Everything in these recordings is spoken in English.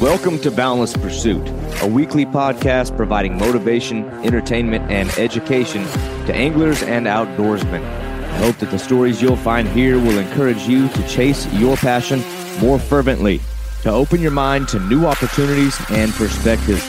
Welcome to Boundless Pursuit, a weekly podcast providing motivation, entertainment, and education to anglers and outdoorsmen. I hope that the stories you'll find here will encourage you to chase your passion more fervently, to open your mind to new opportunities and perspectives.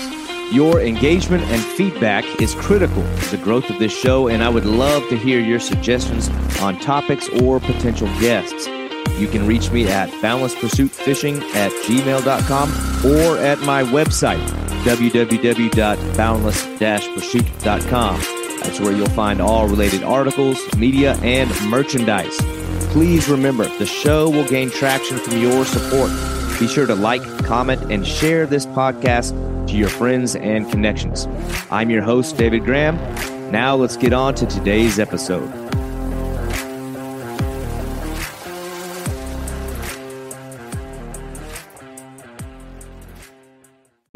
Your engagement and feedback is critical to the growth of this show, and I would love to hear your suggestions on topics or potential guests. You can reach me at boundlesspursuitfishing at gmail.com or at my website, www.boundless-pursuit.com. That's where you'll find all related articles, media, and merchandise. Please remember, the show will gain traction from your support. Be sure to like, comment, and share this podcast to your friends and connections. I'm your host, David Graham. Now let's get on to today's episode.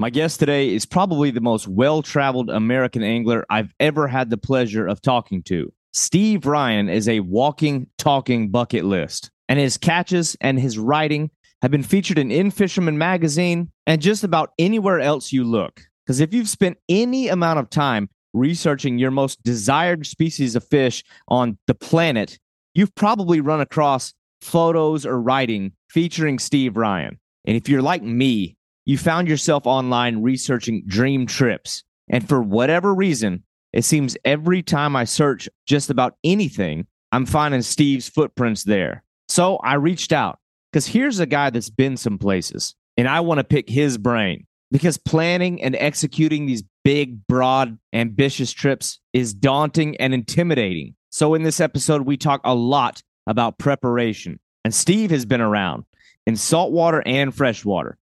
My guest today is probably the most well traveled American angler I've ever had the pleasure of talking to. Steve Ryan is a walking, talking bucket list, and his catches and his writing have been featured in In Fisherman magazine and just about anywhere else you look. Because if you've spent any amount of time researching your most desired species of fish on the planet, you've probably run across photos or writing featuring Steve Ryan. And if you're like me, you found yourself online researching dream trips. And for whatever reason, it seems every time I search just about anything, I'm finding Steve's footprints there. So I reached out because here's a guy that's been some places and I want to pick his brain because planning and executing these big, broad, ambitious trips is daunting and intimidating. So in this episode, we talk a lot about preparation. And Steve has been around in saltwater and freshwater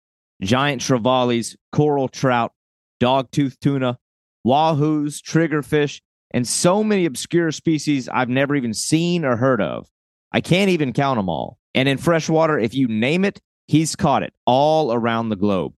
giant trevallies, coral trout, dogtooth tuna, wahoos, triggerfish, and so many obscure species I've never even seen or heard of. I can't even count them all. And in freshwater, if you name it, he's caught it all around the globe.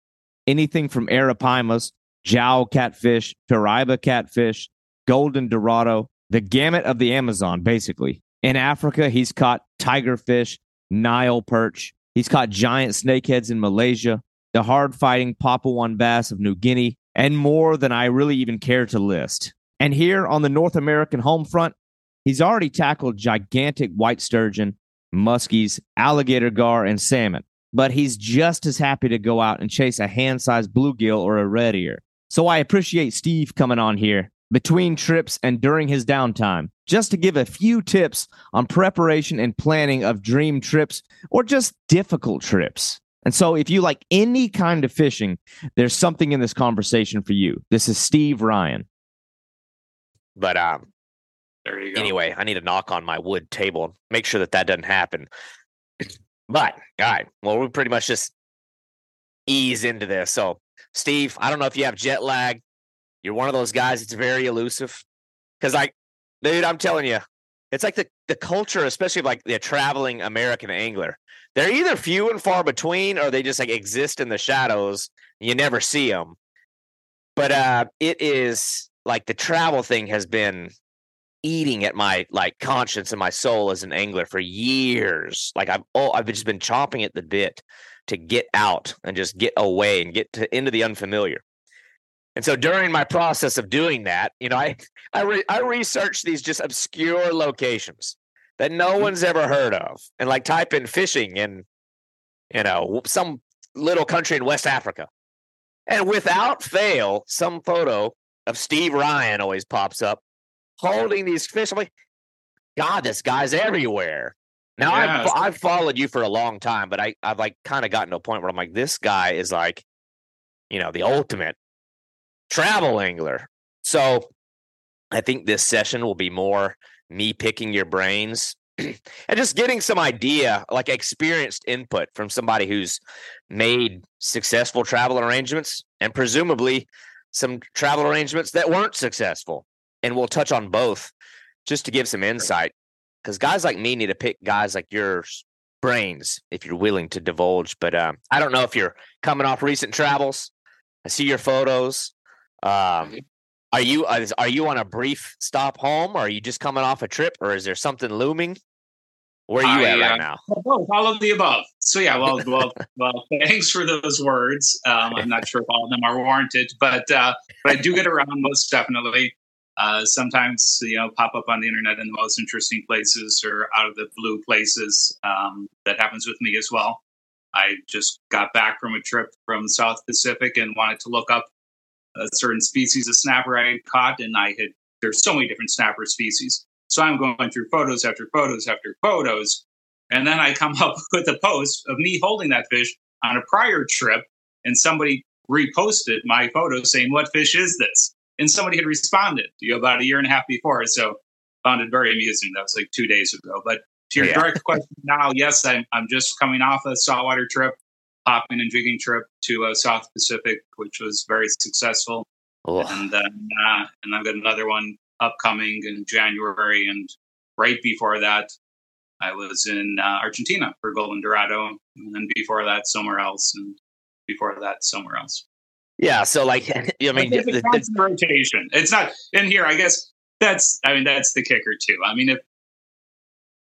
Anything from arapaimas, jau catfish, piraiba catfish, golden dorado, the gamut of the Amazon, basically. In Africa, he's caught tigerfish, Nile perch. He's caught giant snakeheads in Malaysia, the hard fighting Papuan bass of New Guinea, and more than I really even care to list. And here on the North American home front, he's already tackled gigantic white sturgeon, muskies, alligator gar, and salmon. But he's just as happy to go out and chase a hand sized bluegill or a red ear. So I appreciate Steve coming on here between trips and during his downtime just to give a few tips on preparation and planning of dream trips or just difficult trips. And so, if you like any kind of fishing, there's something in this conversation for you. This is Steve Ryan. But um, There you go. anyway, I need to knock on my wood table. Make sure that that doesn't happen. But all right, well, we pretty much just ease into this. So, Steve, I don't know if you have jet lag. You're one of those guys that's very elusive. Because, like, dude, I'm telling you, it's like the the culture, especially of like the traveling American angler. They're either few and far between, or they just like exist in the shadows. You never see them. But uh, it is like the travel thing has been eating at my like conscience and my soul as an angler for years. Like I've oh I've just been chomping at the bit to get out and just get away and get to into the unfamiliar. And so during my process of doing that, you know, I I, re- I researched these just obscure locations that no mm-hmm. one's ever heard of, and like type in fishing in, you know, some little country in West Africa, and without fail, some photo of Steve Ryan always pops up holding these fish. I'm like, God, this guy's everywhere. Now I've, I've followed you for a long time, but I, I've like kind of gotten to a point where I'm like, this guy is like, you know, the ultimate travel angler. So I think this session will be more me picking your brains and just getting some idea, like experienced input from somebody who's made successful travel arrangements and presumably some travel arrangements that weren't successful. And we'll touch on both just to give some insight. Because guys like me need to pick guys like yours brains if you're willing to divulge. But um, I don't know if you're coming off recent travels. I see your photos. Um, are you uh, are you on a brief stop home, or are you just coming off a trip, or is there something looming? Where are you I, at right uh, now? Both, all of the above. So yeah, well, well, well. Thanks for those words. Um, I'm not sure if all of them are warranted, but uh, but I do get around most definitely. Uh, sometimes you know pop up on the internet in the most interesting places or out of the blue places. Um, that happens with me as well. I just got back from a trip from South Pacific and wanted to look up a certain species of snapper I had caught, and I had there's so many different snapper species. So I'm going through photos after photos after photos, and then I come up with a post of me holding that fish on a prior trip, and somebody reposted my photo saying, "What fish is this?" And somebody had responded, you know, about a year and a half before. So found it very amusing. That was like two days ago. But to your Yeah. direct question now, yes, I'm I'm just coming off a saltwater trip, popping and jigging trip to uh, South Pacific, which was very successful Ugh. and then uh, and I've got another one upcoming in January. And right before that, I was in uh, Argentina for Golden Dorado, and then before that, somewhere else, and before that, somewhere else. Yeah. So like, I mean, it's the- the- rotation. It's not in here. I guess that's. I mean, that's the kicker too. I mean, if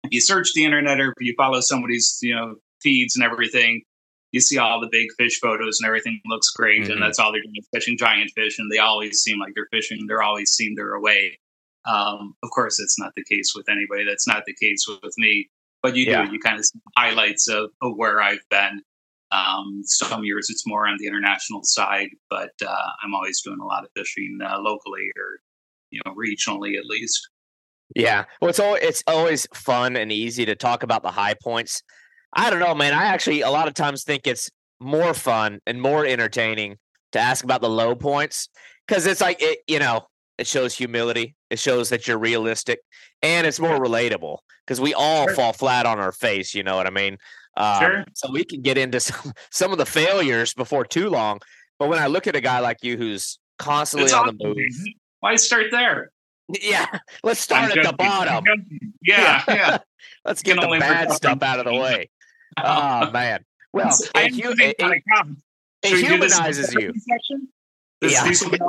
if you search the internet or if you follow somebody's you know feeds and everything, you see all the big fish photos and everything looks great, Mhm. and that's all they're doing is fishing giant fish, and they always seem like they're fishing. they're always seem they're away. Um, of course, it's not the case with anybody. That's not the case with, with me. But you Yeah. do. You kind of see highlights of, of where I've been. Um, some years it's more on the international side, but uh, I'm always doing a lot of fishing uh, locally or you know regionally at least. Yeah. Well, it's always, it's always fun and easy to talk about the high points. I don't know, man. I actually a lot of times think it's more fun and more entertaining to ask about the low points because it's like it, you know, it shows humility. It shows that you're realistic, and it's more relatable because we all Sure. fall flat on our face. You know what I mean? Um, Sure. So we can get into some some of the failures before too long. But when I look at a guy like you who's constantly It's on awesome. the move, Why start there? yeah, let's start I'm at the joking. I'm bottom. joking. Yeah, yeah. Let's get the bad stuff out of the way. Oh man. Well, I it, hu- using it, kind it, of com. it Should we do this in the humanizes you. This, Yeah. These will be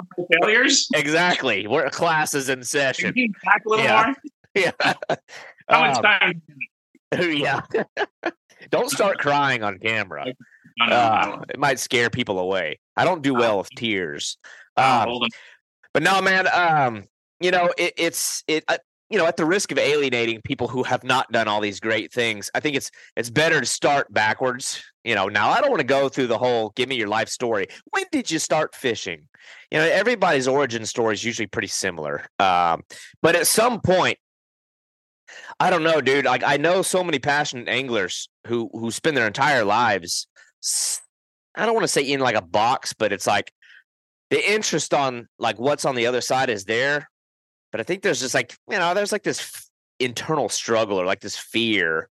failures. Exactly. We're class is in session. Can you back a little Yeah. more? Yeah. How much Um, time? yeah. Don't start crying on camera. No, no, Uh, no. it might scare people away. I don't do well with tears. I'll Um, hold 'em. but no, man. Um, you know, it, it's it. You know, at the risk of alienating people who have not done all these great things, I think it's it's better to start backwards. You know, now I don't want to go through the whole "give me your life story." When did you start fishing? You know, everybody's origin story is usually pretty similar. Um, but at some point, I don't know, dude. Like I know so many passionate anglers who who spend their entire lives. I don't want to say in like a box, but it's like the interest on like what's on the other side is there, but I think there's just like you know there's like this internal struggle or like this fear.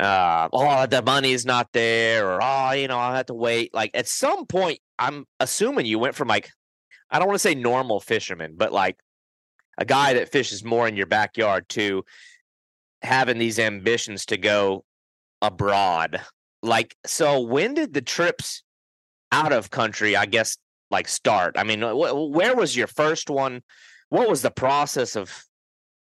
Uh, oh, the money's not there, or oh, you know, I'll have to wait. Like at some point, I'm assuming you went from like I don't want to say normal fisherman, but like a guy that fishes more in your backyard to having these ambitions to go abroad. Like, so when did the trips out of country, I guess, like start? I mean, wh- where was your first one? What was the process of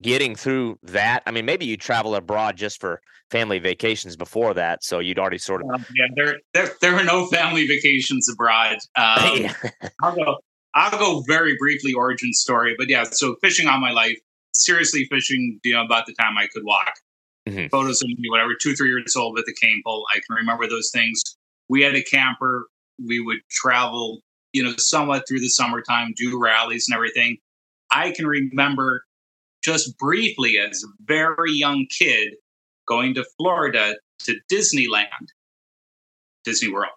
getting through that? I mean, maybe you travel abroad just for family vacations before that, so you'd already sort of. Um, yeah, there, there there were no family vacations abroad. Um, I'll go. I'll go very briefly origin story, but yeah. So fishing all my life, seriously fishing, you know, about the time I could walk. Mhm. Photos of me, whatever, two three years old with a cane pole. I can remember those things. We had a camper. We would travel, you know, somewhat through the summertime, do rallies and everything. I can remember just briefly as a very young kid going to Florida to Disneyland, Disney World,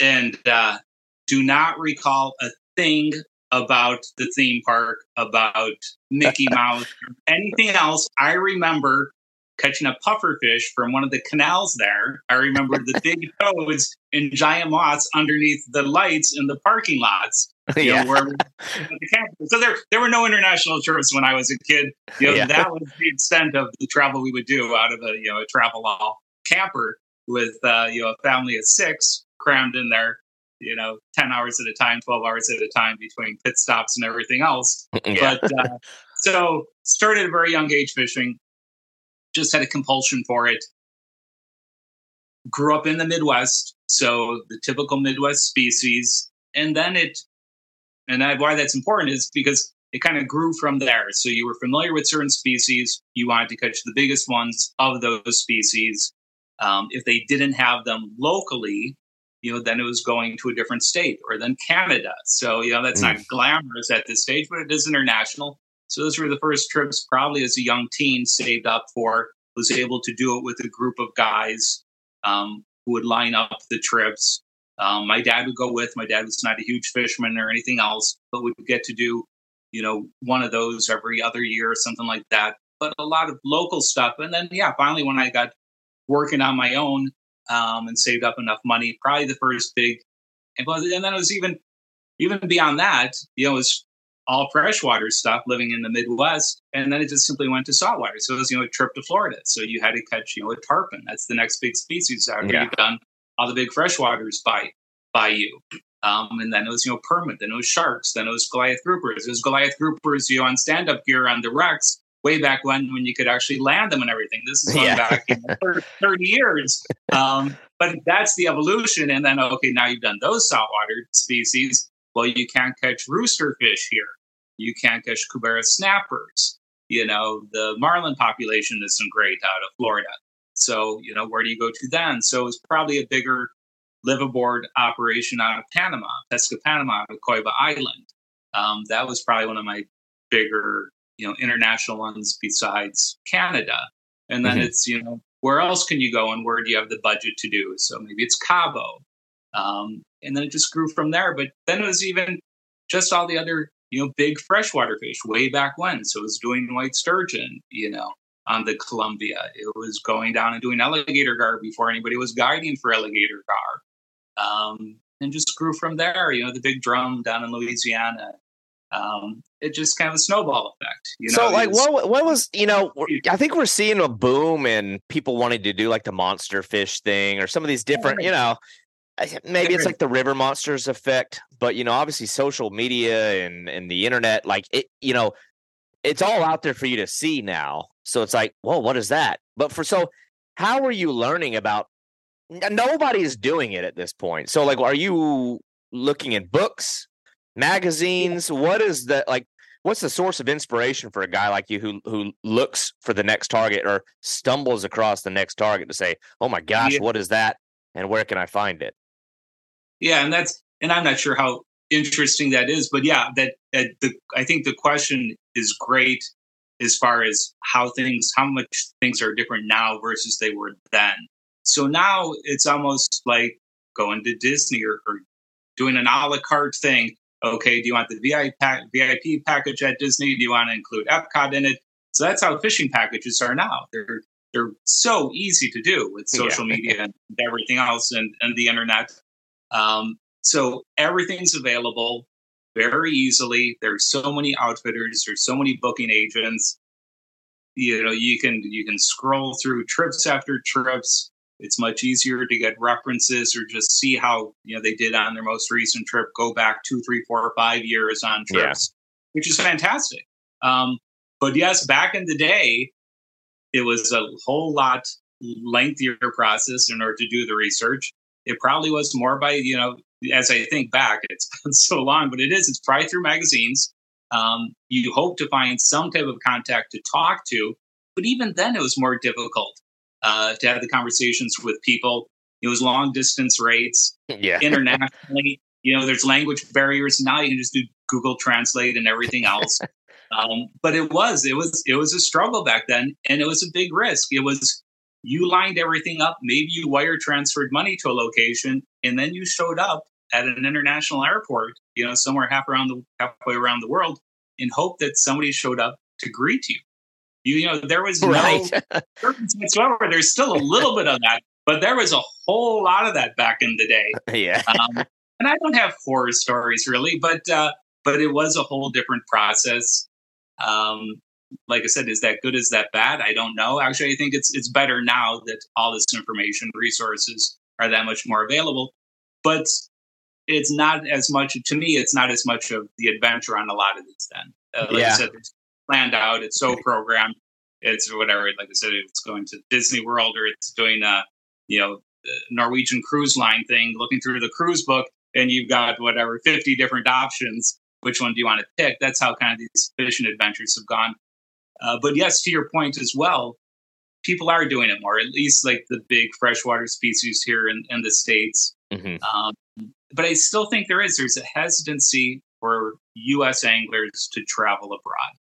and uh, do not recall a thing about the theme park, about Mickey Mouse, anything else. I remember catching a pufferfish from one of the canals there. I remember the big toads and giant moths underneath the lights in the parking lots. Yeah. know, where we the campus. So there, there were no international trips when I was a kid. You know, Yeah. that was the extent of the travel we would do out of a you know a travel all camper with uh, you know a family of six crammed in there. You know, ten hours at a time, twelve hours at a time between pit stops and everything else. yeah. But uh, so started at a very young age fishing. Just had a compulsion for it. Grew up in the Midwest, so the typical Midwest species, and then it, and I, why that's important is because it kind of grew from there. So you were familiar with certain species, you wanted to catch the biggest ones of those species. Um, if they didn't have them locally, you know, then it was going to a different state or then Canada. So, you know, that's mm. not glamorous at this stage, but it is international. So those were the first trips probably as a young teen saved up for, was able to do it with a group of guys um, who would line up the trips. Um, my dad would go with. My dad was not a huge fisherman or anything else, but we would get to do, you know, one of those every other year or something like that. But a lot of local stuff. And then, yeah, finally, when I got working on my own um, and saved up enough money, probably the first big, and, and then it was even even beyond that, you know, it was all freshwater stuff living in the Midwest. And then it just simply went to saltwater. So it was, you know, a trip to Florida. So you had to catch, you know, a tarpon. That's the next big species after yeah. you've done all the big freshwaters by by you. Um, and then it was, you know, permit, then it was sharks, then it was Goliath groupers. It was Goliath groupers, you know, on stand up gear on the wrecks way back when when you could actually land them and everything. This is going yeah. back you know, 30 years. Um, but that's the evolution. And then, okay, now you've done those saltwater species. Well, you can't catch rooster fish here. You can't catch Cubera snappers. You know, the marlin population isn't great out of Florida. So, you know, where do you go to then? So it was probably a bigger live aboard operation out of Panama, Pesca Panama, out of Coiba Island. Um, that was probably one of my bigger you know international ones besides Canada. And then mm-hmm. it's you know where else can you go and where do you have the budget to do? So maybe it's Cabo, um, and then it just grew from there. But then it was even just all the other you know big freshwater fish way back when. So it was doing white sturgeon, you know, on the Columbia. It was going down and doing alligator gar before anybody was guiding for alligator gar. Um, and just grew from there. You know, the big drum down in Louisiana, um, it just kind of a snowball effect. You know, so like what what was you know I think we're seeing a boom in people wanting to do like the monster fish thing or some of these different you know maybe it's like the river monsters effect but you know obviously social media and and the internet like it you know it's all out there for you to see now. So it's like well what is that? But for so how are you learning about nobody's doing it at this point. So like are you looking in books magazines? What is the like what's the source of inspiration for a guy like you who who looks for the next target or stumbles across the next target to say oh my gosh yeah. what is that and where can i find it yeah and that's and i'm not sure how interesting that is but yeah that, that the i think the question is great as far as how things how much things are different now versus they were then so now it's almost like going to disney or, or doing an a la carte thing okay, do you want the VIP, VIP package at Disney? Do you want to include Epcot in it? So that's how fishing packages are now. They're they're so easy to do with social yeah. media and everything else and, and the internet. Um, so everything's available very easily. There's so many outfitters. There's so many booking agents. You know, you can you can scroll through trips after trips. It's much easier to get references or just see how you know they did on their most recent trip. Go back two, three, four, or five years on trips, yeah. which is fantastic. Um, but yes, back in the day, it was a whole lot lengthier process in order to do the research. It probably was more by you know, as I think back, it's been so long, but it is. It's probably through magazines. Um, you hope to find some type of contact to talk to, but even then, it was more difficult uh, to have the conversations with people. It was long distance rates. Yeah. Internationally, you know, there's language barriers. Now you can just do Google Translate and everything else. um, but it was, it was, it was a struggle back then, and it was a big risk. It was you lined everything up. Maybe you wire transferred money to a location, and then you showed up at an international airport, you know, somewhere half around the halfway around the world, in hope that somebody showed up to greet you. You, you know, there was no whatsoever. There's still a little bit of that, but there was a whole lot of that back in the day. Yeah. Um, and I don't have horror stories really, but uh, but it was a whole different process. Um, like I said, is that good? Is that bad? I don't know. Actually, I think it's it's better now that all this information, resources are that much more available. But it's not as much to me. It's not as much of the adventure on a lot of these. Then, uh, like yeah. I said, it's planned out. It's so programmed. it's whatever. Like I said, it's going to Disney World or it's doing a you know Norwegian cruise line thing, looking through the cruise book, and you've got whatever fifty different options. Which one do you want to pick? That's how kind of these fishing adventures have gone. Uh, but yes, to your point as well, people are doing it more. At least like the big freshwater species here in, in the states. Mhm. Um, but I still think there is there's a hesitancy for U.S. anglers to travel abroad,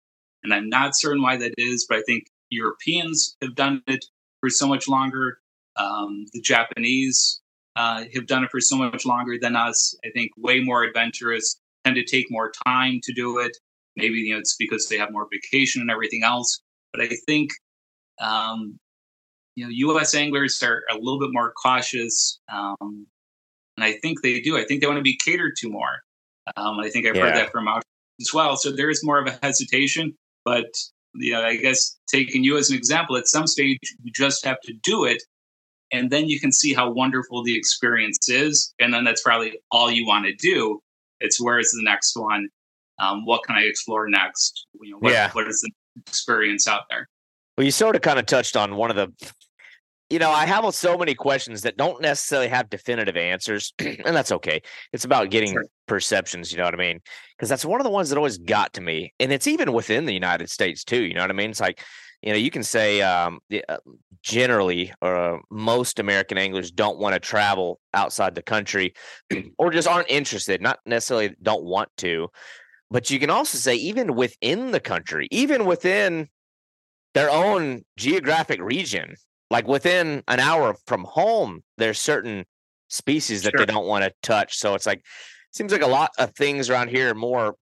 and I'm not certain why that is. But I think Europeans have done it for so much longer. Um, the Japanese uh, have done it for so much longer than us. I think way more adventurous, tend to take more time to do it. Maybe you know it's because they have more vacation and everything else. But I think um, you know U.S. anglers are a little bit more cautious, um, and I think they do. I think they want to be catered to more. Um, I think I've heard that from out as well. So there is more of a hesitation, but you know, I guess taking you as an example, at some stage you just have to do it, and then you can see how wonderful the experience is, and then that's probably all you want to do. It's where is the next one? Um, what can I explore next? You know, what, Yeah. what is the experience out there? Well, you sort of kind of touched on one of the, you know, I have so many questions that don't necessarily have definitive answers, and that's okay. It's about getting Sure. perceptions, you know what I mean? Because that's one of the ones that always got to me, and it's even within the United States too. You know what I mean? It's like, you know, you can say um, uh, generally, uh, most American anglers don't want to travel outside the country, or just aren't interested. Not necessarily don't want to, but you can also say even within the country, even within their own geographic region. Like within an hour from home, there's certain species that Sure. they don't want to touch. So it's like seems like a lot of things around here are more,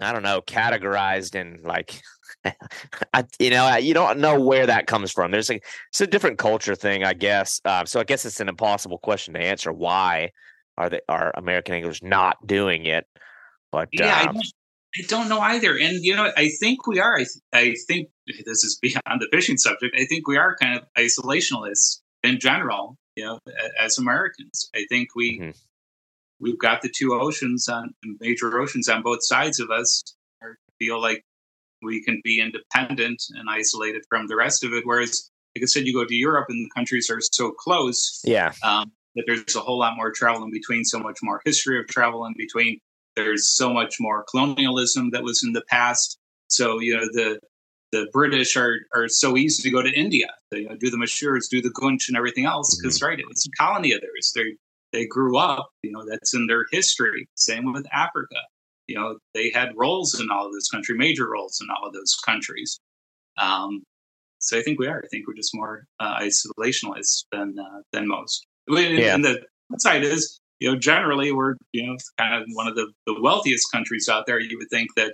I don't know, categorized and like, I, you know, you don't know where that comes from. There's like it's a different culture thing, I guess. Uh, so I guess it's an impossible question to answer. Why are they are American anglers not doing it? But Yeah, I um, don't, I don't know either. And you know, I think we are. I, th- I think this is beyond the fishing subject. I think we are kind of isolationists in general. You know, as Americans, I think we Mhm. we've got the two oceans on major oceans on both sides of us. Or feel like we can be independent and isolated from the rest of it. Whereas, like I said, you go to Europe and the countries are so close yeah, um, that there's a whole lot more travel in between, so much more history of travel in between. There's so much more colonialism that was in the past. So you know the the British are are so easy to go to India. They you know, do the mahseers, do the goonch, and everything else because right, it was a colony of theirs. They they grew up. You know that's in their history. Same with Africa. You know they had roles in all of this country, major roles in all of those countries. Um, so I think we are. I think we're just more uh, isolationist than uh, than most. And Yeah. the side is, you know, generally we're you know kind of one of the, the wealthiest countries out there. You would think that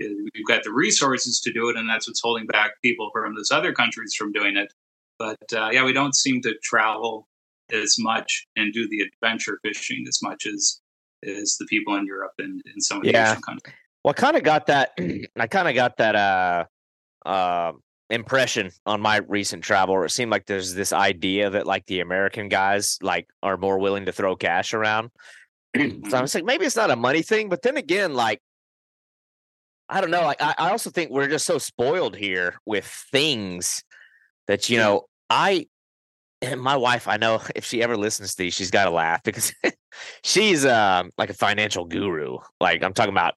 uh, we've got the resources to do it, and that's what's holding back people from those other countries from doing it. But uh, yeah, we don't seem to travel as much and do the adventure fishing as much as as the people in Europe and in some of the Yeah. Asian countries. Well, I kind of got that. I kind of got that uh, uh, impression on my recent travel. Where it seemed like there's this idea that like the American guys like are more willing to throw cash around. so I was like, maybe it's not a money thing, but then again, like I don't know. Like I, I also think we're just so spoiled here with things that you know. I and my wife, I know if she ever listens to these, she's got to laugh because she's um like a financial guru. Like I'm talking about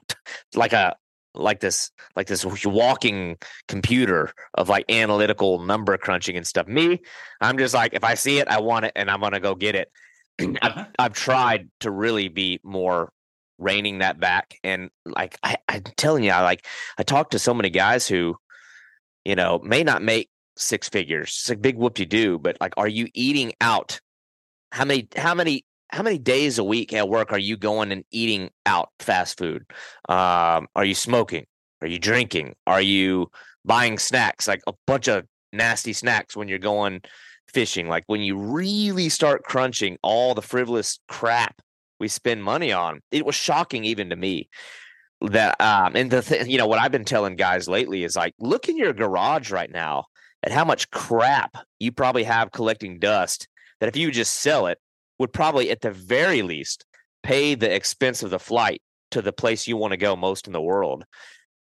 like a like this like this walking computer of like analytical number crunching and stuff. Me, I'm just like if I see it, I want it and I'm gonna go get it. I've, Uh-huh. I've tried to really be more reining that back and like I, I'm telling you, I like I talk to so many guys who, you know, may not make six figures. It's a big whoop you do, but like are you eating out? How many how many how many days a week at work are you going and eating out fast food? Um, are you smoking? Are you drinking? Are you buying snacks like a bunch of nasty snacks when you're going fishing? Like when you really start crunching all the frivolous crap we spend money on, it was shocking even to me that um and the th- you know what I've been telling guys lately is like look in your garage right now at how much crap you probably have collecting dust that if you just sell it would probably at the very least pay the expense of the flight to the place you want to go most in the world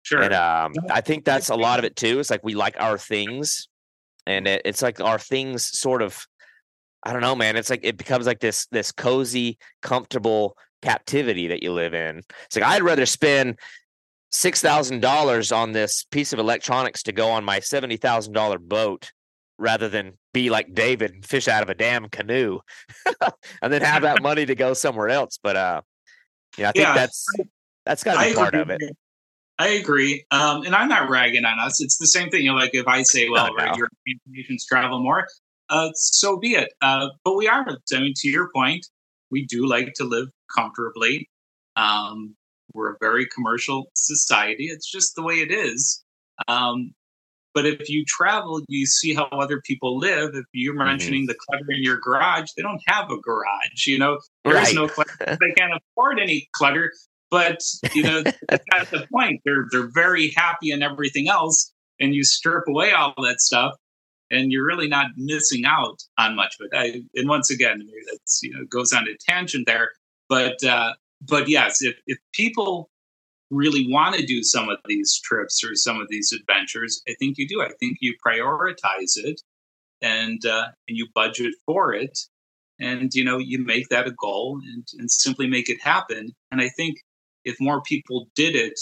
Sure. And um, I think that's a lot of it too. It's like we like our things, and it, it's like our things sort of. I don't know, man. It's like it becomes like this this cozy, comfortable captivity that you live in. It's like I'd rather spend six thousand dollars on this piece of electronics to go on my seventy thousand dollar boat rather than be like David and fish out of a damn canoe and then have that money to go somewhere else. But uh yeah, I think Yeah, that's that's gotta be I part agree. of it. I agree. Um, and I'm not ragging on us. It's the same thing. You know, like if I say, well, no. right, European nations travel more, uh, so be it. Uh, but we are, I mean, to your point, we do like to live comfortably. Um, we're a very commercial society. It's just the way it is. Um, but if you travel, you see how other people live. If you're Mm-hmm. mentioning the clutter in your garage, they don't have a garage. You know, there is Right. no clutter. They can't afford any clutter. But you know, that's the point. They're they're very happy and everything else, and you strip away all that stuff, and you're really not missing out on much of it. I, and once again, that's you know goes on a tangent there, but uh, but yes, if if people really want to do some of these trips or some of these adventures, I think you do. I think you prioritize it, and uh, and you budget for it, and you know you make that a goal and, and simply make it happen. And I think if more people did it,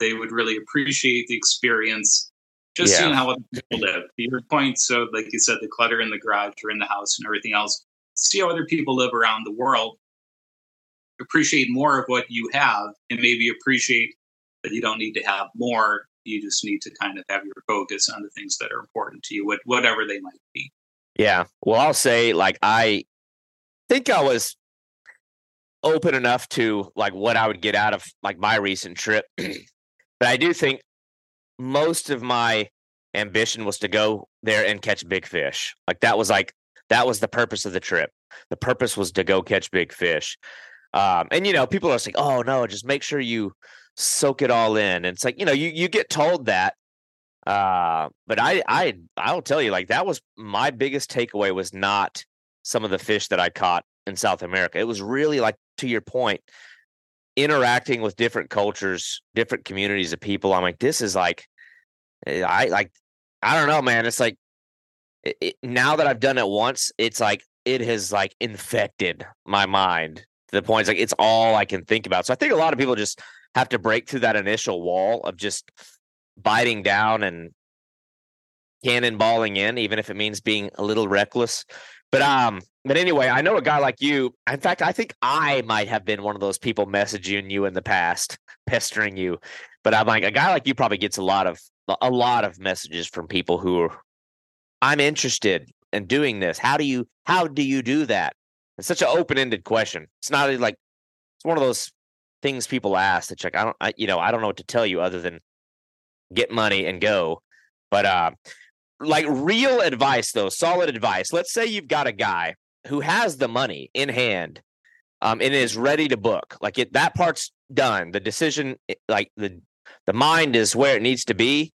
they would really appreciate the experience. Just Yeah. seeing how other people live. Your point, so like you said, the clutter in the garage or in the house and everything else. See how other people live around the world. Appreciate more of what you have, and maybe appreciate that you don't need to have more. You just need to kind of have your focus on the things that are important to you, whatever they might be. Yeah. Well, I'll say like I think I was open enough to like what I would get out of like my recent trip. but I do think most of my ambition was to go there and catch big fish. Like that was like that was the purpose of the trip. The purpose was to go catch big fish. Um, and you know, people are saying, "Oh no, just make sure you soak it all in." And it's like you know, you you get told that, uh, but I I I'll tell you, like that was my biggest takeaway was not some of the fish that I caught in South America. It was really like to your point, interacting with different cultures, different communities of people. I'm like, this is like, eh, I like, I don't know, man. It's like it, it, now that I've done it once, it's like it has like infected my mind to the point it's like it's all I can think about. So I think a lot of people just have to break through that initial wall of just biting down and cannonballing in, even if it means being a little reckless. But um, but anyway, I know a guy like you. In fact, I think I might have been one of those people messaging you in the past, pestering you. But I'm like a guy like you probably gets a lot of a lot of messages from people who are I'm interested in doing this. How do you how do you do that? It's such an open-ended question. It's not like it's one of those things people ask that like I don't I, you know, I don't know what to tell you other than get money and go. But uh like real advice though, solid advice. Let's say you've got a guy who has the money in hand um and is ready to book. Like it that part's done. The decision like the the mind is where it needs to be.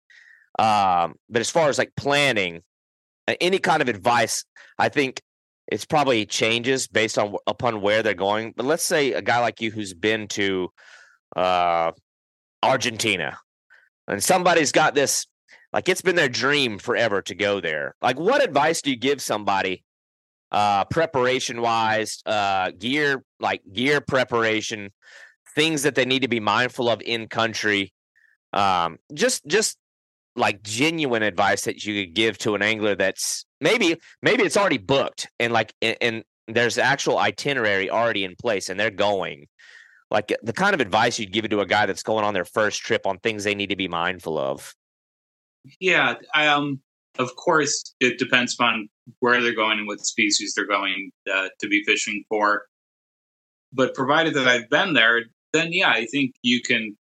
Um but as far as like planning any kind of advice, I think it's probably changes based on upon where they're going. But let's say a guy like you who's been to uh Argentina and somebody's got this like it's been their dream forever to go there. Like what advice do you give somebody uh preparation wise, uh gear like gear preparation, things that they need to be mindful of in country? Um just just like genuine advice that you could give to an angler that's maybe maybe it's already booked and like and, and there's actual itinerary already in place and they're going. Like the kind of advice you'd give it to a guy that's going on their first trip on things they need to be mindful of. Yeah, um, of course, it depends upon where they're going and what species they're going uh, to be fishing for. But provided that I've been there, then yeah, I think you can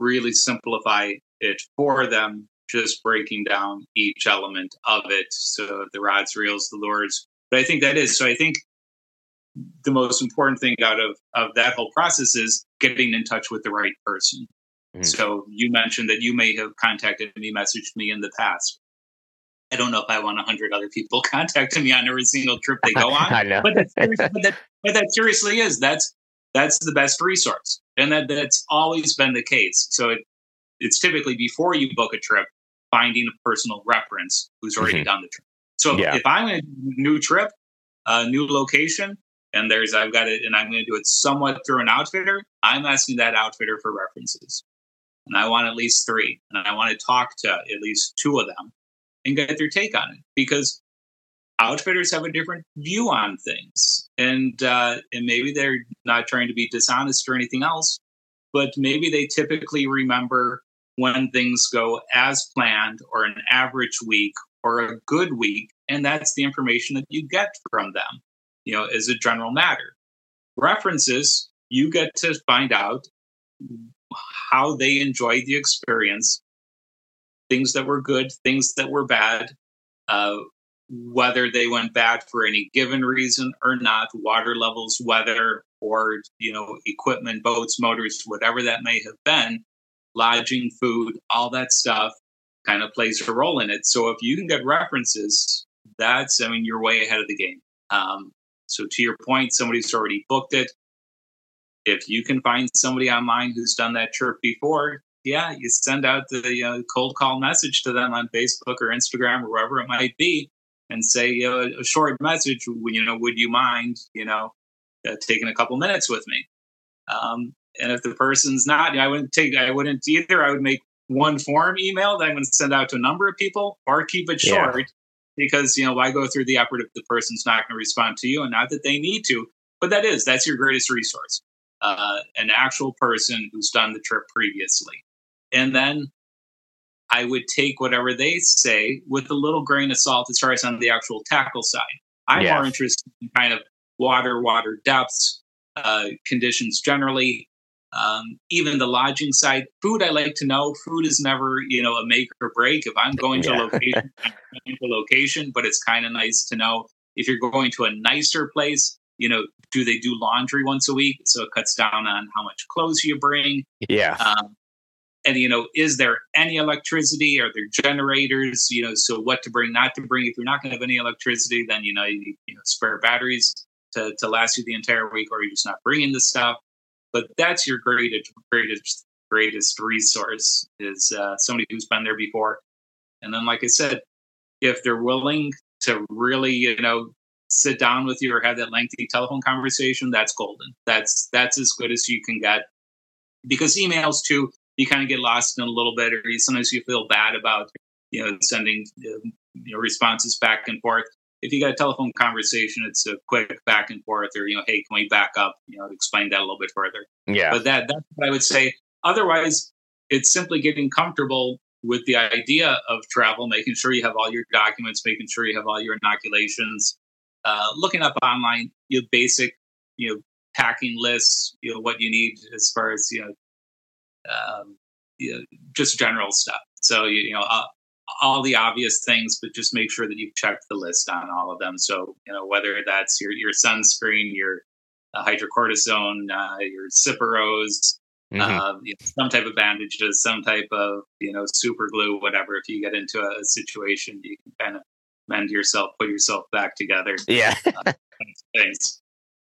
really simplify it for them, just breaking down each element of it. So the rods, reels, the lures. But I think that is so. I think the most important thing out of of that whole process is getting in touch with the right person. Mhm. So you mentioned that you may have contacted me, messaged me in the past. I don't know if I want a hundred other people contacting me on every single trip they go on, I know. but that, seriously- but, that, but that seriously is that's that's the best resource, and that that's always been the case. So it, it's typically before you book a trip, finding a personal reference who's already Mhm. done the trip. So Yeah. if I'm in a new trip, a new location, and there's I've got it, and I'm going to do it somewhat through an outfitter, I'm asking that outfitter for references, and I want at least three, and I want to talk to at least two of them and get their take on it because outfitters have a different view on things, and uh, and maybe they're not trying to be dishonest or anything else, but maybe they typically remember when things go as planned or an average week or a good week and that's the information that you get from them. You know as a general matter. References you get to find out how they enjoyed the experience things that were good things that were bad uh, whether they went bad for any given reason or not water levels weather or you know equipment boats motors whatever that may have been lodging food all that stuff kind of plays a role in it. So if you can get references that's i mean you're way ahead of the game. Um, so to your point somebody's already booked it. If you can find somebody online who's done that trip before yeah you send out the uh, cold call message to them on facebook or instagram or wherever it might be and say you know, a short message you know would you mind you know uh, taking a couple minutes with me? Um, and if the person's not i wouldn't take i wouldn't either i would make one form email that i'm going to send out to a number of people or keep it Yeah. short because you know why go through the effort if the person's not going to respond to you and not that they need to but that is that's your greatest resource uh, an actual person who's done the trip previously and then i would take whatever they say with a little grain of salt as far as on the actual tackle side i'm Yeah. more interested in kind of water water depths uh, conditions generally um, even the lodging side food i like to know. Food is never you know a make or break. If i'm going to Yeah. location I'm going to location but it's kind of nice to know. If you're going to a nicer place you know do they do laundry once a week? So it cuts down on how much clothes you bring. Yeah. um, and you know is there any electricity? Are there generators? You know so what to bring not to bring? If you're not going to have any electricity then you know you you know spare batteries to, to last you the entire week or you're just not bringing the stuff but that's your greatest greatest greatest resource is uh, somebody who's been there before. And then like i said if they're willing to really you know sit down with you or have that lengthy telephone conversation that's golden. That's that's as good as you can get. Because emails too you kind of get lost in a little bit or you, sometimes you feel bad about you know sending uh, you responses back and forth if you got a telephone conversation it's a quick back and forth or you know hey can we back up you know explain that a little bit further Yeah. but that that's what I would say. Otherwise, it's simply getting comfortable with the idea of travel, making sure you have all your documents, making sure you have all your inoculations, uh, looking up online, you know, basic, you know, packing lists, you know, what you need as far as you know, um, you know just general stuff. So you, you know. Uh, all the obvious things, but just make sure that you've checked the list on all of them. So, you know, whether that's your, your sunscreen, your uh, hydrocortisone, uh, your Cipros, Mhm. uh, you know, some type of bandages, some type of you know super glue, whatever. If you get into a situation, you can kind of mend yourself, put yourself back together. yeah. Things.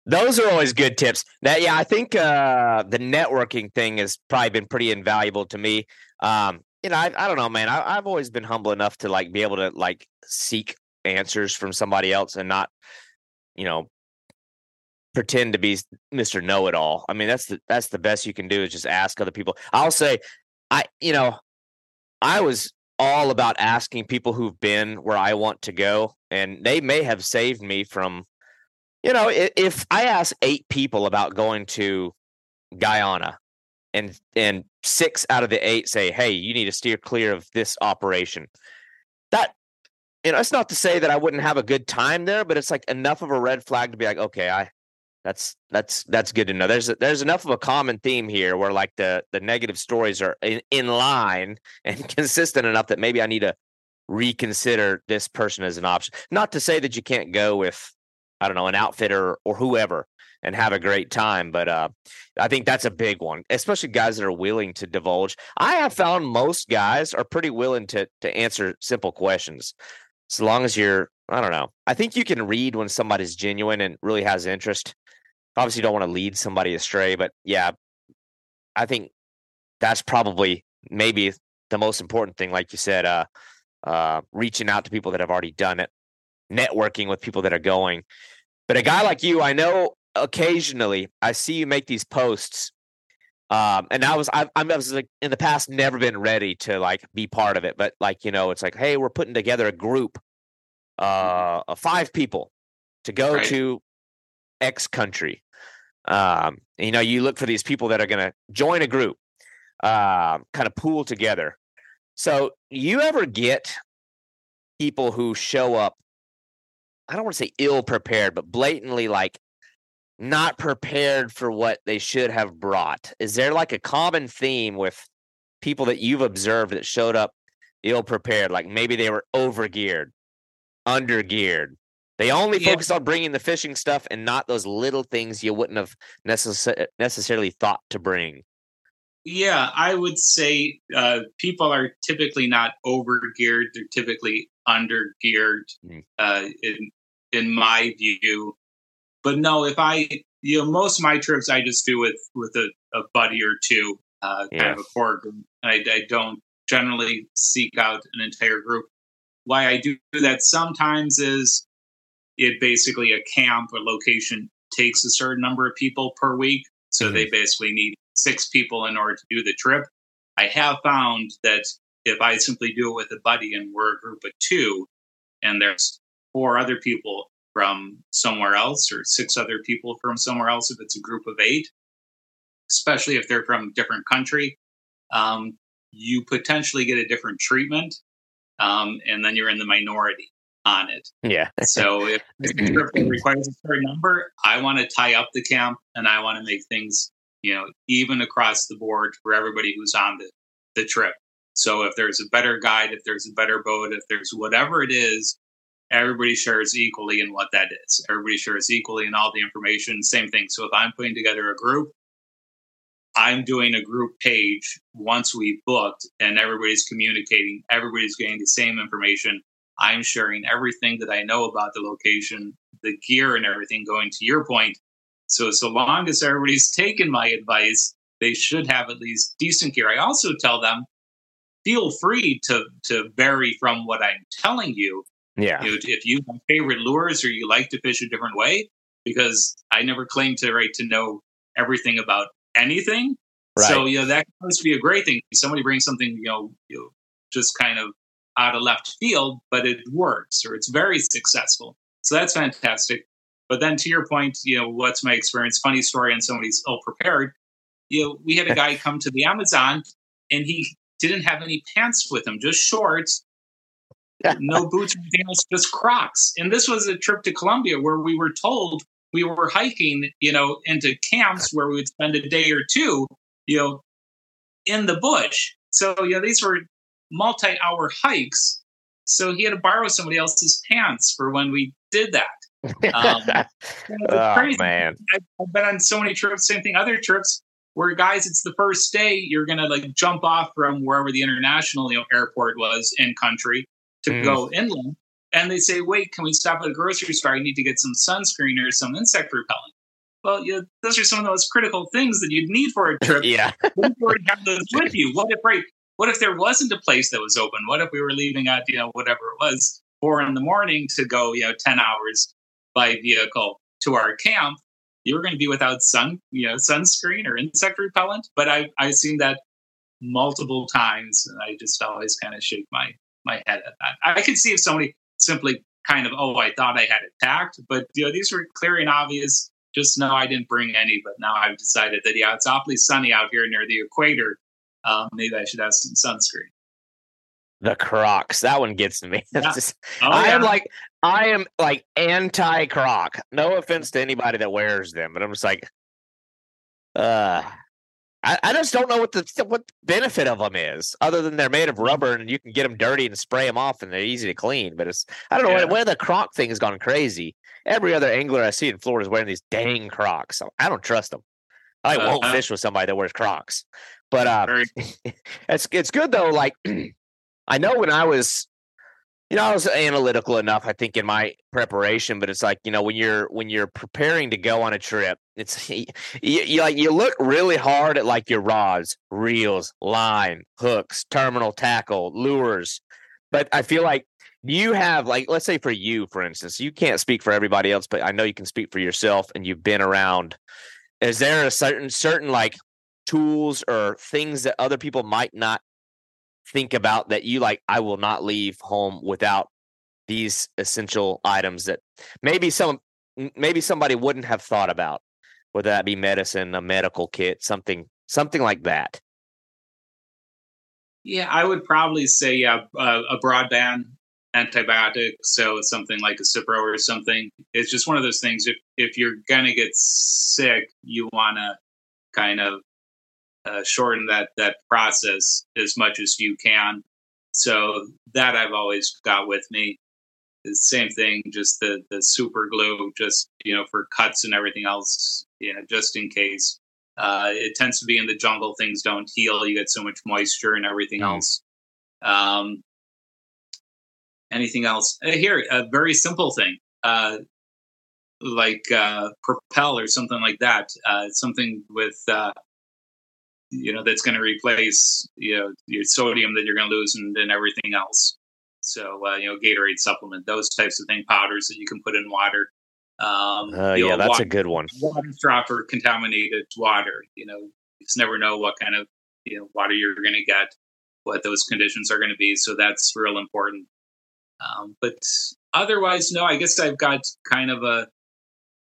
Those are always good tips. Now, yeah, I think uh, the networking thing has probably been pretty invaluable to me. Um, you know, I, I don't know, man. I, I've always been humble enough to like be able to like seek answers from somebody else and not, you know, pretend to be Mr. Know It All. I mean, that's the that's the best you can do is just ask other people. I'll say, I you know, I was all about asking people who've been where I want to go, and they may have saved me from you know, i- if I ask eight people about going to Guyana, and and six out of the eight say, "Hey, you need to steer clear of this operation," that you know, it's not to say that I wouldn't have a good time there, but it's like enough of a red flag to be like, okay, I that's that's that's good to know. There's there's enough of a common theme here where like the the negative stories are in, in line and consistent enough that maybe I need to reconsider this person as an option. Not to say that you can't go with I don't know an outfitter or whoever and have a great time, but uh, I think that's a big one, especially guys that are willing to divulge. I have found most guys are pretty willing to to answer simple questions, as long as you're. I don't know. I think you can read when somebody's genuine and really has interest. Obviously, you don't want to lead somebody astray, but yeah, I think that's probably maybe the most important thing, like you said, uh, uh, reaching out to people that have already done it, networking with people that are going. But a guy like you, I know occasionally I see you make these posts. Um, and I was, I, I was like in the past, never been ready to like be part of it. But like, you know, it's like, hey, we're putting together a group uh, of five people to go Right. to X country. Um, and, you know, you look for these people that are going to join a group, um, kind of pool together. So, you ever get people who show up? I don't want to say ill prepared, but blatantly like not prepared for what they should have brought. Is there like a common theme with people that you've observed that showed up ill prepared? Like maybe they were over geared, under geared. They only Yeah. focused on bringing the fishing stuff and not those little things you wouldn't have necess- necessarily thought to bring. Yeah, I would say uh, people are typically not over geared; they're typically under geared, Mm. uh, in in my view. But no, if I you know most of my trips I just do with with a, a buddy or two, uh, kind Yeah. of a core group. I, I don't generally seek out an entire group. Why I do that sometimes is it basically a camp or location takes a certain number of people per week. So they basically need six people in order to do the trip. I have found that if I simply do it with a buddy and we're a group of two, and there's four other people from somewhere else or six other people from somewhere else, if it's a group of eight, especially if they're from a different country, um, you potentially get a different treatment. Um, and then you're in the minority on it. Yeah. So if it's a trip requires a certain number, I want to tie up the camp and I want to make things, you know, even across the board for everybody who's on the, the trip. So if there's a better guide, if there's a better boat, if there's whatever it is, everybody shares equally in what that is. Everybody shares equally in all the information. Same thing. So if I'm putting together a group, I'm doing a group page once we've booked and everybody's communicating, everybody's getting the same information. I'm sharing everything that I know about the location, the gear and everything going to your point. So so long as everybody's taken my advice, they should have at least decent gear. I also tell them, feel free to to vary from what I'm telling you. Yeah. You know, if you have favorite lures or you like to fish a different way, because I never claim to right to know everything about anything. So you know that must be a great thing. Somebody brings something you know, you know just kind of out of left field, but it works or it's very successful. So that's fantastic. But then to your point, you know, what's my experience? Funny story on somebody's ill prepared. You know, we had a guy come to the Amazon and he didn't have any pants with him, just shorts, no boots or anything else, just Crocs. And this was a trip to Colombia where we were told we were hiking, you know, into camps where we would spend a day or two, you know, in the bush. So, you know, these were multi hour hikes. So he had to borrow somebody else's pants for when we did that. Um, You know, it's oh crazy. man. I've, I've been on so many trips, same thing, other trips where guys, it's the first day you're going to like jump off from wherever the international you know, airport was in country to Mm. go inland. And they say, wait, can we stop at a grocery store? I need to get some sunscreen or some insect repellent. Well, you know, those are some of the most critical things that you'd need for a trip. Yeah. What if you have those with you? What if right? What if there wasn't a place that was open? What if we were leaving at you know whatever it was four in the morning to go you know ten hours by vehicle to our camp? You were going to be without sun you know sunscreen or insect repellent. But I I've seen that multiple times, and I just always kind of shake my my head at that. I could see if somebody simply kind of oh I thought I had it tacked, but you know these were clear and obvious. Just no, I didn't bring any, but now I've decided that yeah, it's awfully sunny out here near the equator. Um, maybe I should have some sunscreen. The Crocs. That one gets to me. Yeah. just- Oh, I am like I am like anti Croc. No offense to anybody that wears them, but I'm just like, uh, I, I just don't know what the what the benefit of them is, other than they're made of rubber and you can get them dirty and spray them off and they're easy to clean. But it's I don't know Yeah. where, the Croc thing has gone crazy. Every other angler I see in Florida is wearing these dang Crocs. So I don't trust them. I won't Uh-huh. fish with somebody that wears Crocs. But uh, it's it's good though. Like I know when I was You know, I was analytical enough, I think, in my preparation, but it's like you know when you're when you're preparing to go on a trip, it's you, you like you look really hard at like your rods, reels, line, hooks, terminal tackle, lures, but I feel like you have like let's say for you, for instance, you can't speak for everybody else, but I know you can speak for yourself, and you've been around. Is there a certain certain like tools or things that other people might not think about that you like i will not leave home without these essential items that maybe some maybe somebody wouldn't have thought about whether that be medicine a medical kit something something like that. Yeah i would probably say yeah uh, a broadband antibiotic so something like a cipro or something. It's just one of those things if if you're gonna get sick you want to kind of uh, shorten that that process as much as you can. So that I've always got with me. The same thing, just the the super glue, just you know, for cuts and everything else, you know, just in case. Uh, it tends to be in the jungle, things don't heal. You get so much moisture and everything else. Um, anything else? Uh, here, a very simple thing, uh, like uh, Propel or something like that. Uh, something with uh, you know that's going to replace you know your sodium that you're going to lose and, and everything else. So uh, you know Gatorade supplement, those types of thing, powders that you can put in water. Um, uh, yeah, that's water, a good one. Water drop or contaminated water. You know, you just never know what kind of you know water you're going to get, what those conditions are going to be. So that's real important. Um, but otherwise, no. I guess I've got kind of a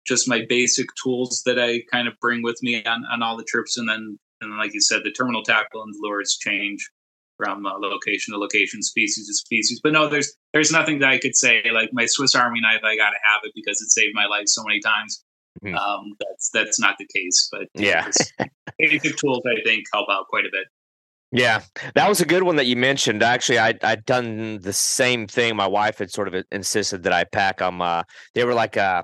just my basic tools that I kind of bring with me on, on all the trips, and then and like you said, the terminal tackle and the lures change from uh, location to location, species to species. But no, there's there's nothing that I could say like my Swiss Army knife. I got to have it because it saved my life so many times. Mm-hmm. Um, that's that's not the case, but yeah, basic tools I think help out quite a bit. Yeah, that was a good one that you mentioned. Actually, I I'd done the same thing. My wife had sort of insisted that I pack them. Uh, they were like uh,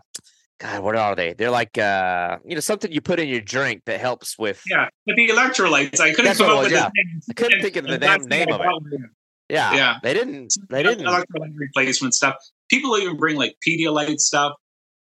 God, what are they? They're like uh, you know, something you put in your drink that helps with Yeah, but the electrolytes. I couldn't come up with yeah. I couldn't think of the damn name of it. Yeah. Yeah. They didn't they didn't electrolyte replacement stuff. People even bring like Pedialyte stuff.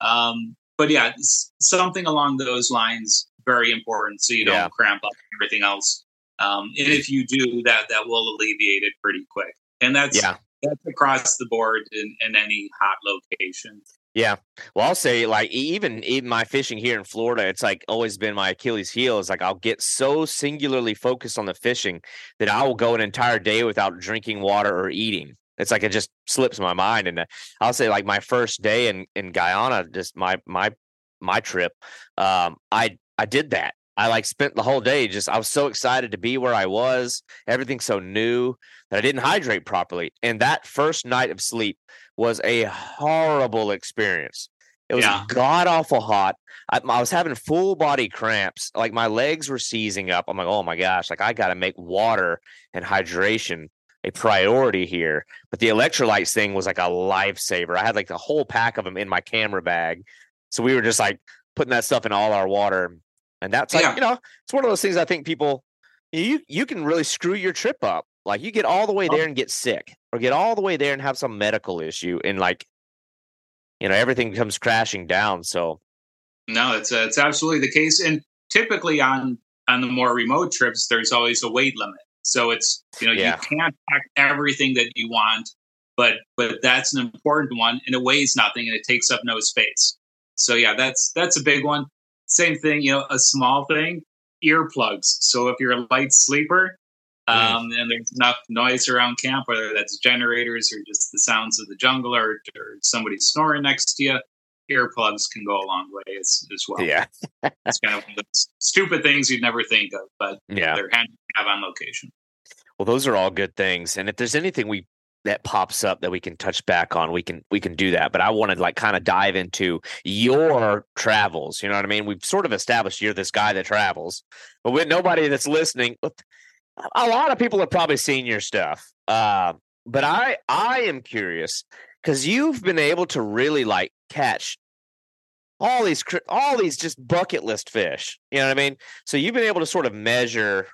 Um, but yeah, something along those lines very important so you don't yeah. cramp up everything else. Um, and if you do that, that will alleviate it pretty quick. And that's yeah. that's across the board in, in any hot location. Yeah. Well, I'll say like even even my fishing here in Florida, it's like always been my Achilles heel is like I'll get so singularly focused on the fishing that I will go an entire day without drinking water or eating. It's like it just slips my mind. And uh, I'll say like my first day in in Guyana, just my my my trip, um, I I did that. I like spent the whole day just I was so excited to be where I was. Everything so new that I didn't hydrate properly. And that first night of sleep was a horrible experience. It was yeah. god awful hot. I, I, was having full body cramps. Like my legs were seizing up. I'm like, oh my gosh, like I got to make water and hydration a priority here. But the electrolytes thing was like a lifesaver. I had like the whole pack of them in my camera bag. So we were just like putting that stuff in all our water. And that's like, yeah. you know, it's one of those things I think people you you can really screw your trip up. Like you get all the way there and get sick, or get all the way there and have some medical issue, and like, you know, everything comes crashing down. So, no, it's uh, it's absolutely the case. And typically on on the more remote trips, there's always a weight limit. So it's you know yeah. you can't pack everything that you want, but but that's an important one, and it weighs nothing, and it takes up no space. So yeah, that's that's a big one. Same thing, you know, a small thing, earplugs. So if you're a light sleeper, um, and there's enough noise around camp, whether that's generators or just the sounds of the jungle or, or somebody snoring next to you. Earplugs can go a long way as, as well. Yeah, it's kind of stupid things you'd never think of, but yeah, they're handy to have on location. Well, those are all good things, and if there's anything we that pops up that we can touch back on we can we can do that but i want to like kind of dive into your travels you know what i mean we've sort of established you're this guy that travels but with nobody that's listening a lot of people have probably seen your stuff. Uh, but I I am curious because you've been able to really like catch all these all these just bucket list fish. You know what I mean? So you've been able to sort of measure.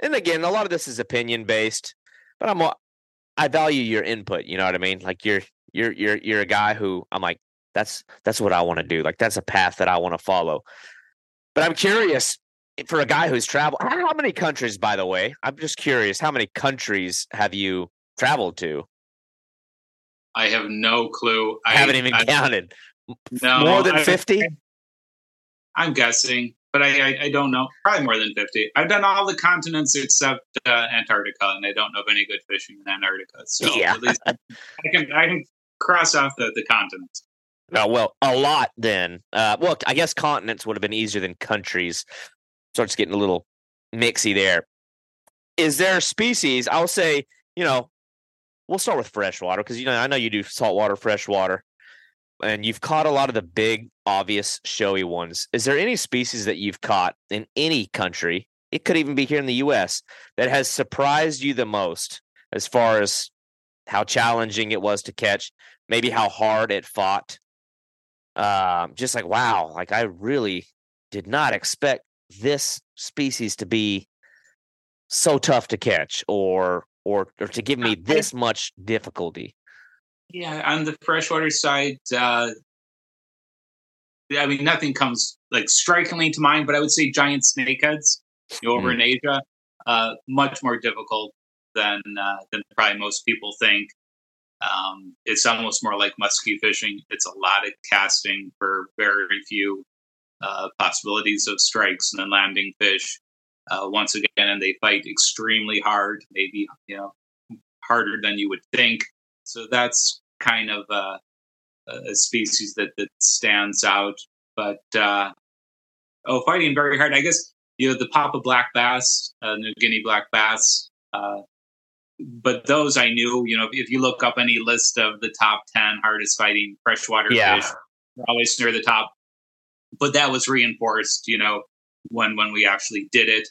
And again, a lot of this is opinion based, but I'm I value your input. You know what I mean? Like you're you're you're you're a guy who I'm like that's that's what I want to do. Like that's a path that I want to follow. But I'm curious for a guy who's traveled. How many countries, by the way? I'm just curious. How many countries have you traveled to? I have no clue. I haven't even I, counted. No, more than fifty. I'm guessing, but I, I, I don't know. Probably more than fifty. I've done all the continents except uh, Antarctica, and I don't know of any good fishing in Antarctica. So Yeah. at least I can I can cross off the, the continents. Oh, well, a lot then. Uh, well, I guess continents would have been easier than countries. Starts getting a little mixy there. Is there a species? I'll say, you know, we'll start with freshwater because you know I know you do saltwater, freshwater, and you've caught a lot of the big, obvious, showy ones. Is there any species that you've caught in any country? It could even be here in the U.S. that has surprised you the most, as far as how challenging it was to catch, maybe how hard it fought um, just like wow, like I really did not expect this species to be so tough to catch, or or or to give me this much difficulty. Yeah, on the freshwater side, uh, I mean, nothing comes like strikingly to mind, but I would say giant snakeheads you know, over in Asia, uh, much more difficult than uh, than probably most people think. Um, it's almost more like musky fishing. It's a lot of casting for very few uh, possibilities of strikes and then landing fish. Uh, once again, and they fight extremely hard, maybe you know harder than you would think. So that's kind of uh, a species that that stands out. But uh, oh, fighting very hard. I guess you know the Papua black bass, uh, New Guinea black bass. Uh, but those I knew. You know, if you look up any list of the top ten hardest fighting freshwater Yeah. fish, always near the top. But that was reinforced. You know, when when we actually did it.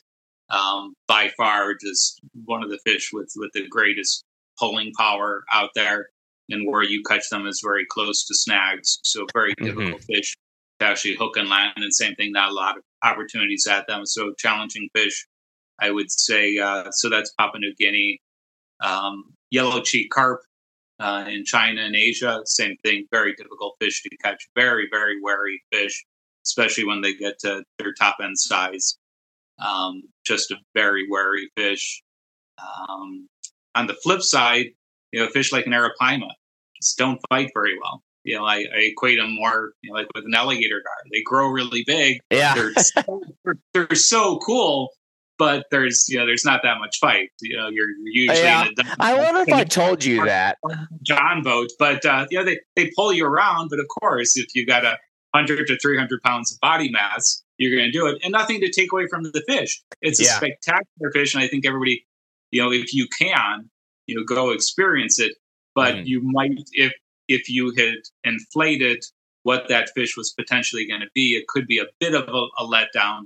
Um, by far, just one of the fish with with the greatest pulling power out there and where you catch them is very close to snags. So very Mhm. difficult fish to actually hook and land. And same thing, not a lot of opportunities at them. So challenging fish, I would say. Uh, so that's Papua New Guinea, um, yellow cheek carp uh, in China and Asia. Same thing, very difficult fish to catch. Very very wary fish, especially when they get to their top end size. Um, just a very wary fish. Um, on the flip side, you know, fish like an arapaima just don't fight very well. You know, I, I equate them more, you know, like with an alligator gar. They grow really big. Yeah, They're so, they're, so cool, but there's you know there's not that much fight. You know, you're usually Yeah. I wonder if I told you that. John boat, but uh, you know they they pull you around. But of course, if you got a hundred to three hundred pounds of body mass, you're going to do it, and nothing to take away from the fish. It's a Yeah. spectacular fish, and I think everybody, you know, if you can, you know, go experience it. But Mhm. you might if if you had inflated what that fish was potentially going to be, it could be a bit of a, a letdown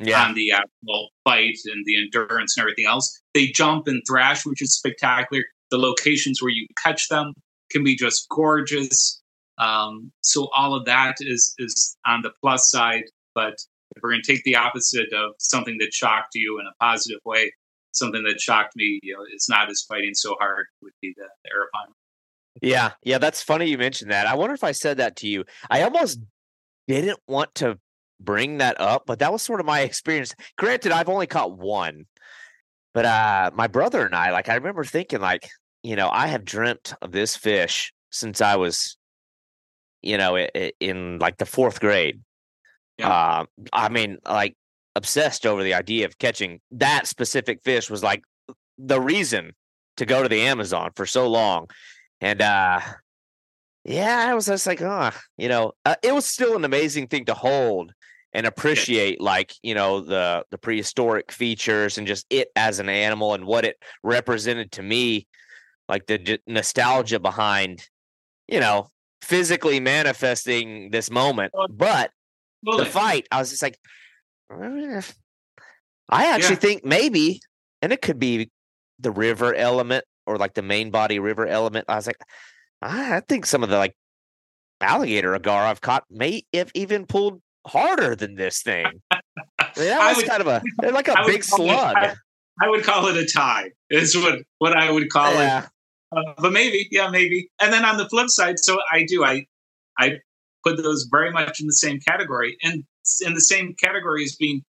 Yeah, on the actual fight and the endurance and everything else. They jump and thrash, which is spectacular. The locations where you catch them can be just gorgeous. Um, so all of that is is on the plus side. But if we're going to take the opposite of something that shocked you in a positive way, something that shocked me, you know, it's not as fighting so hard would be the, the Arapaima. yeah, yeah. That's funny you mentioned that. I wonder if I said that to you. I almost didn't want to bring that up, but that was sort of my experience. Granted, I've only caught one, but uh, my brother and I, like, I remember thinking, like, you know, I have dreamt of this fish since I was, you know, in like the fourth grade. Yeah. Uh, I mean, like, obsessed over the idea of catching that specific fish was like the reason to go to the Amazon for so long. And uh yeah, I was just like, oh, you know, uh, it was still an amazing thing to hold and appreciate like, you know, the the prehistoric features and just it as an animal and what it represented to me, like the nostalgia behind, you know, physically manifesting this moment. But the fight, I was just like. I actually Yeah. think maybe, and it could be the river element or like the main body river element. I was like, I I think some of the like alligator agar I've caught may have even pulled harder than this thing. I mean, that I was would- kind of a like a I big call it- slug. I would call it a tie. Is what what I would call it. Yeah, Uh, but maybe, yeah, maybe. And then on the flip side, so I do, I, I put those very much in the same category, and in the same category as being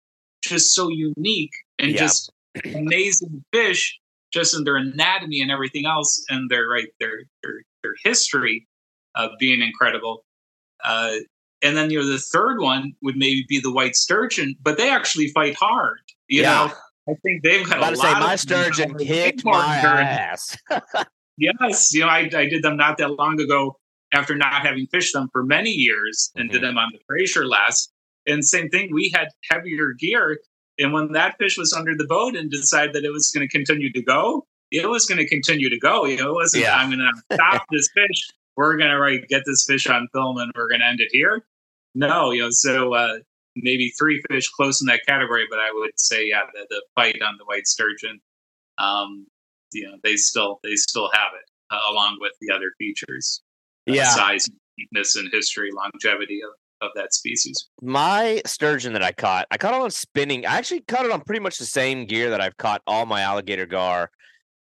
just so unique and Yeah. just amazing fish, just in their anatomy and everything else, and their right their their their history of being incredible. Uh, and then you know the third one would maybe be the white sturgeon, but they actually fight hard. You Yeah. know, I think they've got I'm about a to say my of sturgeon kicked my ass. Yes, you know, I, I did them not that long ago after not having fished them for many years and did Mhm. them on the Fraser last. And same thing, we had heavier gear. And when that fish was under the boat and decided that it was going to continue to go, it was going to continue to go. You know, it wasn't, Yeah. I'm going to stop this fish. We're going to right, get this fish on film and we're going to end it here. No, you know, so uh, maybe three fish close in that category, but I would say, yeah, the, the fight on the white sturgeon, um, you know, they still they still have it uh, along with the other features, uh, Yeah. size, uniqueness, and history, longevity of, of that species. my sturgeon that I caught, I caught it on spinning. I actually caught it on pretty much the same gear that I've caught all my alligator gar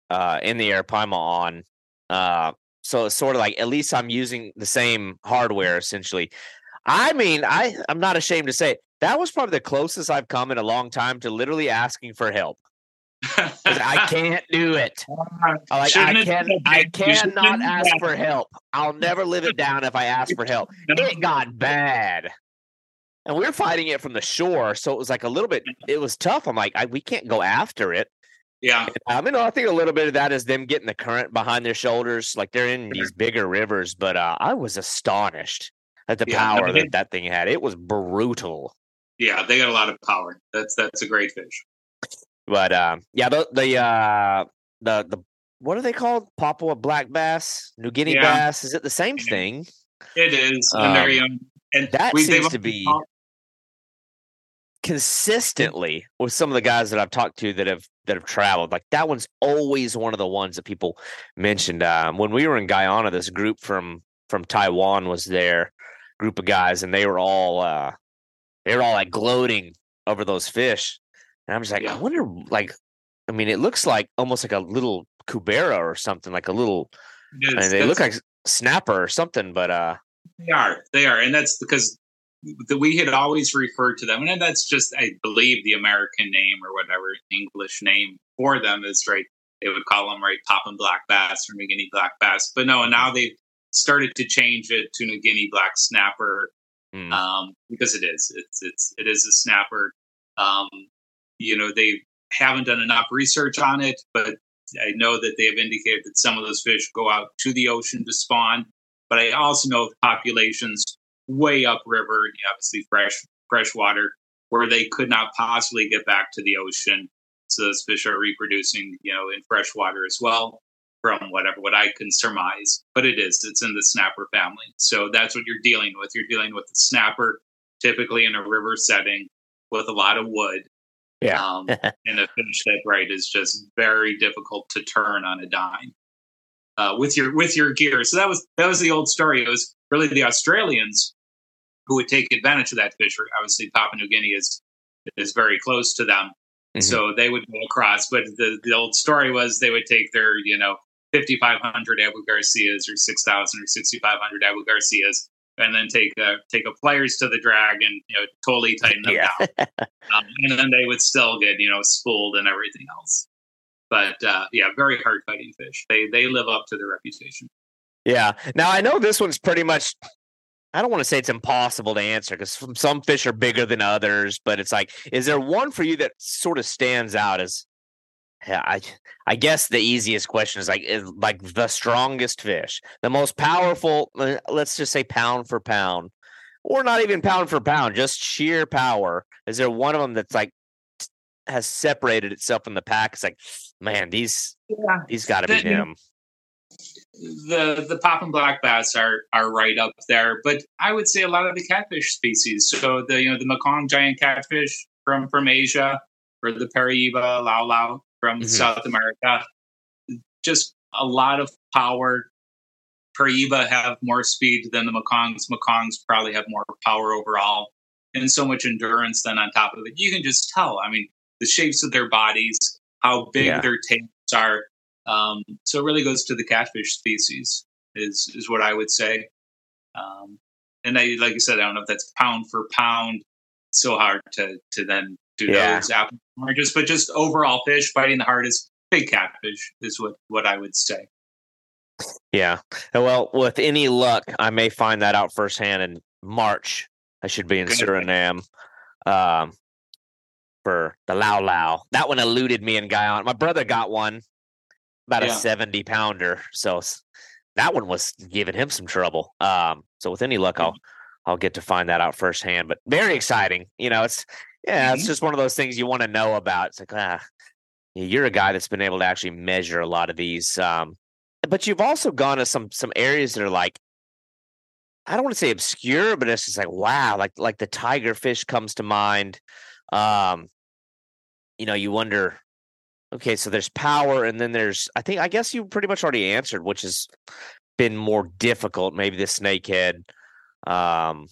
uh, in the Arapaima on. Uh, so it's sort of like at least I'm using the same hardware essentially. I mean, I I'm not ashamed to say it, that was probably the closest I've come in a long time to literally asking for help. I can't do it. I Like I can I that. You shouldn't cannot ask for help. I'll never live it down if I ask for help. It got bad. And we were fighting it from the shore, so it was like a little bit. It was tough. I'm like, I, we can't go after it. Yeah, I mean, I think a little bit of that is them getting the current behind their shoulders, like they're in these bigger rivers. But uh, I was astonished at the Yeah, power I mean- that that thing had. It was brutal. yeah, they got a lot of power. That's that's a great fish. But um, yeah, the the uh, the the what are they called? Papua black bass, New Guinea Yeah. bass. Is it the same thing? It is, they're Um, young. And that we- seems to be- consistently with some of the guys that I've talked to that have that have traveled. Like that one's always one of the ones that people mentioned. Um, when we were in Guyana, this group from from Taiwan was there, group of guys, and they were all uh, they were all like gloating over those fish. And I'm just like, Yeah. I wonder, like, I mean, it looks like almost like a little cubera or something, like a little. it I mean, they look like snapper or something, but uh, They are. They are. And that's because the, we had always referred to them. And that's just, I believe, the American name or whatever English name for them is right. They would call them, right, Papuan Black Bass or New Guinea Black Bass. But no, and now they've started to change it to New Guinea Black Snapper mm, um, because it is. It's, it's, it is a snapper. Um, you know, they haven't done enough research on it, but I know that they have indicated that some of those fish go out to the ocean to spawn. But I also know of populations way upriver, obviously fresh fresh water, where they could not possibly get back to the ocean. So those fish are reproducing, you know, in fresh water as well, from whatever what I can surmise. But it is, it's in the snapper family. So that's what you're dealing with. You're dealing with the snapper, typically in a river setting with a lot of wood. Yeah. Um, and a fish that right is just very difficult to turn on a dime uh, with your with your gear. So that was that was the old story. It was really the Australians who would take advantage of that fish. Obviously, Papua New Guinea is is very close to them, Mhm. so they would go across. But the the old story was they would take their you know 5,500 Abu Garcias or 6,000 or 6,500 Abu Garcias. And then take uh, take a pliers to the drag and you know totally tighten them Yeah. down um, and then they would still get you know spooled and everything else. But uh, yeah, very hard fighting fish. They they live up to their reputation. Yeah. Now I know this one's pretty much. I don't want to say it's impossible to answer because some fish are bigger than others, but it's like, is there one for you that sort of stands out as? Yeah, I I guess the easiest question is like is like the strongest fish, the most powerful. uh, Let's just say pound for pound, or not even pound for pound, just sheer power. Is there one of them that's like has separated itself from the pack? It's like, man, these Yeah, these got to be him. the the Papuan black bass are are right up there. But I would say a lot of the catfish species. So the you know the Mekong giant catfish from from Asia, or the Piraiba Lau Lau from Mhm. South America. Just a lot of power. Piraiba have more speed than the Mekongs. Mekongs probably have more power overall, and so much endurance. Then on top of it, you can just tell. I mean, the shapes of their bodies, how big Yeah. their tails are. Um, so it really goes to the catfish species is is what I would say. Um, and I, like you said, I don't know if that's pound for pound. It's so hard to to then do Yeah. those apples oranges, but just overall fish biting the hardest. Big catfish is what what I would say. Yeah. Well, with any luck, I may find that out firsthand in March. I should be in Good. Suriname um, for the Lao Lao. That one eluded me in Guyana. My brother got one, about a 70 pounder. So that one was giving him some trouble. Um, so with any luck, I'll I'll get to find that out firsthand. But very exciting. You know, it's yeah, it's Mhm. just one of those things you want to know about. It's like ah, you're a guy that's been able to actually measure a lot of these. Um, but you've also gone to some some areas that are like I don't want to say obscure, but it's just like wow, like like the tiger fish comes to mind. Um, you know, you wonder, okay, so there's power, and then there's I think I guess you pretty much already answered, which has been more difficult, maybe the snakehead. Um,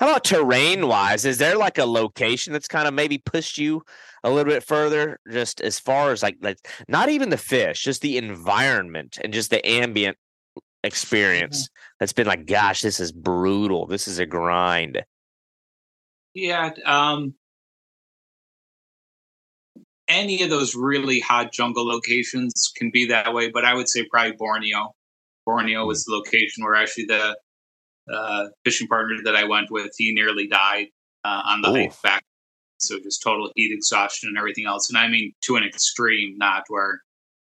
how about terrain wise? Is there like a location that's kind of maybe pushed you a little bit further, just as far as like like not even the fish, just the environment and just the ambient experience that's been like, gosh, this is brutal. This is a grind. Yeah. Um, any of those really hot jungle locations can be that way, but I would say probably Borneo. Borneo was the location where actually the uh, fishing partner that I went with, he nearly died uh, on the Ooh. hike back. So just total heat exhaustion and everything else. And I mean to an extreme, not where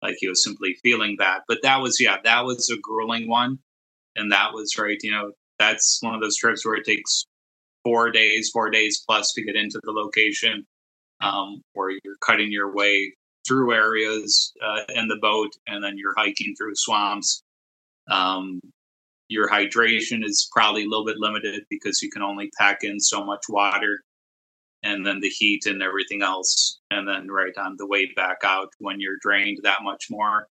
like he was simply feeling that. But that was, yeah, that was a grueling one. And that was right, you know, that's one of those trips where it takes four days, four days plus to get into the location, um, where you're cutting your way through areas uh, in the boat, and then you're hiking through swamps. Um, your hydration is probably a little bit limited because you can only pack in so much water, and then the heat and everything else, and then right on the way back out when you're drained that much more,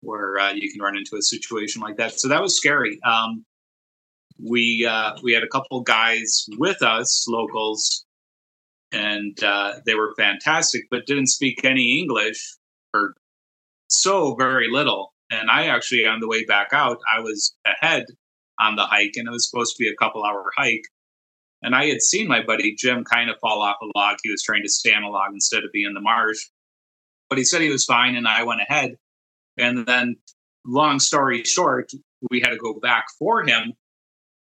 where uh, you can run into a situation like that. So that was scary. Um, we uh, we had a couple guys with us, locals, and uh, they were fantastic, but didn't speak any English or so very little. And I actually, on the way back out, I was ahead on the hike, and it was supposed to be a couple hour hike. And I had seen my buddy Jim kind of fall off a log. He was trying to stand a log instead of be in the marsh, but he said he was fine, and I went ahead. And then, long story short, we had to go back for him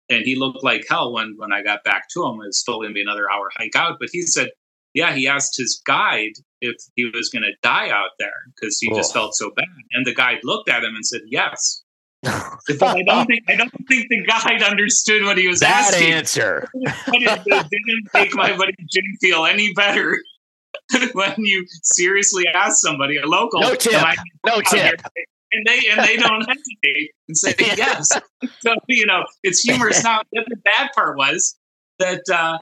and he looked like hell when when I got back to him. It was still going to be another hour hike out, but he said, yeah, he asked his guide if he was going to die out there because he just felt so bad, and the guide looked at him and said, yes. But I don't think I don't think the guide understood what he was that asking. answer. It, it didn't make my buddy Jim feel any better when you seriously ask somebody, a local, No tip. No tip. and they and they don't hesitate and say yes. So you know, it's humorous. Now, the bad part was that uh,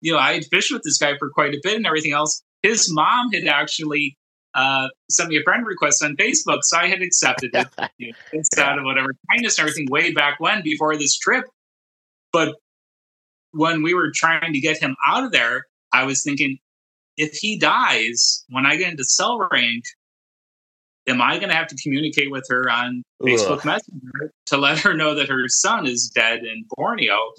you know I had fished with this guy for quite a bit and everything else. His mom had actually uh, sent me a friend request on Facebook, so I had accepted it. You know, out of whatever kindness and everything way back when before this trip. But when we were trying to get him out of there, I was thinking, if he dies when I get into cell range, am I going to have to communicate with her on Facebook Messenger to let her know that her son is dead in Borneo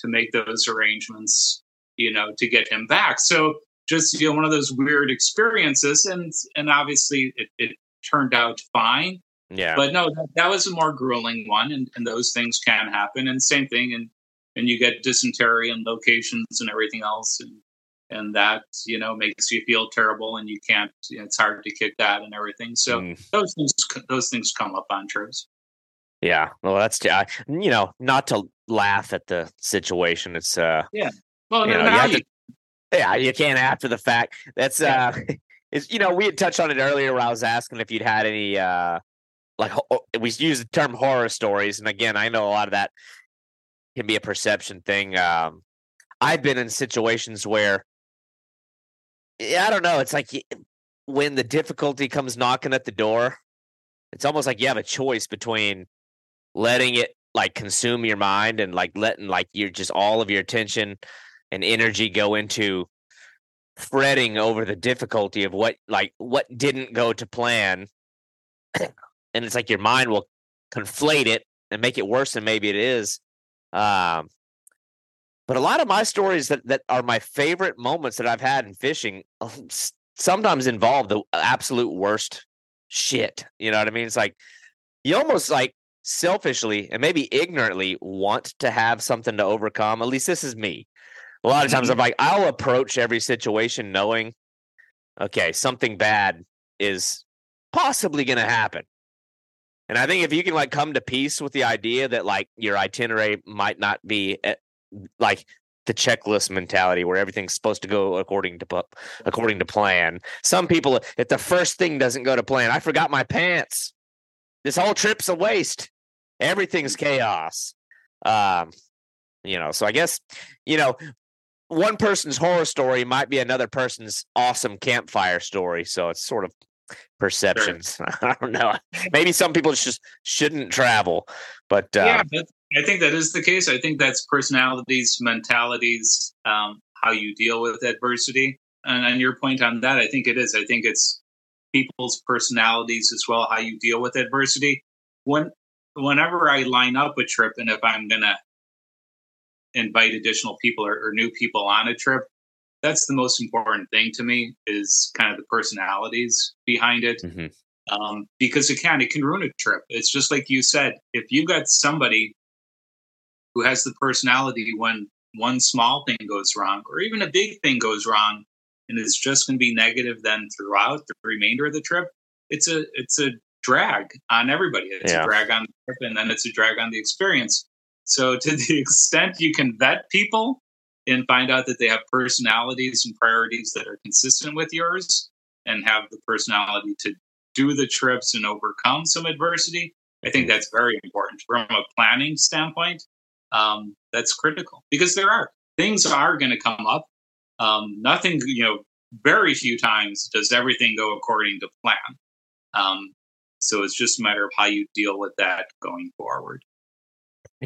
to make those arrangements, you know, to get him back? So just you know, one of those weird experiences, and and obviously it, it turned out fine. Yeah. But no, that, that was a more grueling one, and, and those things can happen. And same thing, and and you get dysentery and locations and everything else, and and that you know makes you feel terrible, and you can't. You know, it's hard to kick that and everything. So Mm. those things those things come up on trips. Yeah, well, that's you know not to laugh at the situation. It's uh, Well, You know, you have to- yeah, you can't after the fact. That's uh, it's you know we had touched on it earlier where I was asking if you'd had any uh, like ho- we use the term horror stories, and again, I know a lot of that can be a perception thing. Um, I've been in situations where, yeah, I don't know. It's like when the difficulty comes knocking at the door, it's almost like you have a choice between letting it like consume your mind and like letting like your just all of your attention and energy go into fretting over the difficulty of what like what didn't go to plan and it's like your mind will conflate it and make it worse than maybe it is. Um, but a lot of my stories that, that are my favorite moments that I've had in fishing um, sometimes involve the absolute worst shit. You know what I mean? It's like you almost like selfishly and maybe ignorantly want to have something to overcome. At least this is me. A lot of times I'm mm-hmm. like, I'll approach every situation knowing, okay, something bad is possibly going to happen. And I think if you can like come to peace with the idea that like your itinerary might not be at, eh, like the checklist mentality where everything's supposed to go according to according to plan. Some people, if the first thing doesn't go to plan, I forgot my pants. This whole trip's a waste. Everything's chaos. Um, you know, so I guess you know one person's horror story might be another person's awesome campfire story. So it's sort of perceptions. Sure. I don't know. Maybe some people just shouldn't travel, but uh, yeah, I think that is the case. I think that's personalities, mentalities, um, how you deal with adversity. And on your point on that, I think it is. I think it's people's personalities as well, how you deal with adversity. When whenever I line up a trip, and if I'm gonna invite additional people or, or new people on a trip, that's the most important thing to me is kind of the personalities behind it. Mm-hmm. Um, because it can it can ruin a trip. It's just like you said, if you've got somebody who has the personality when one small thing goes wrong or even a big thing goes wrong and it's just going to be negative then throughout the remainder of the trip it's a it's a drag on everybody it's yeah. a drag on the trip and then it's a drag on the experience so to the extent you can vet people and find out that they have personalities and priorities that are consistent with yours and have the personality to do the trips and overcome some adversity i think that's very important from a planning standpoint um, that's critical because there are things are going to come up. Um, nothing, you know, very few times does everything go according to plan. Um, so it's just a matter of how you deal with that going forward.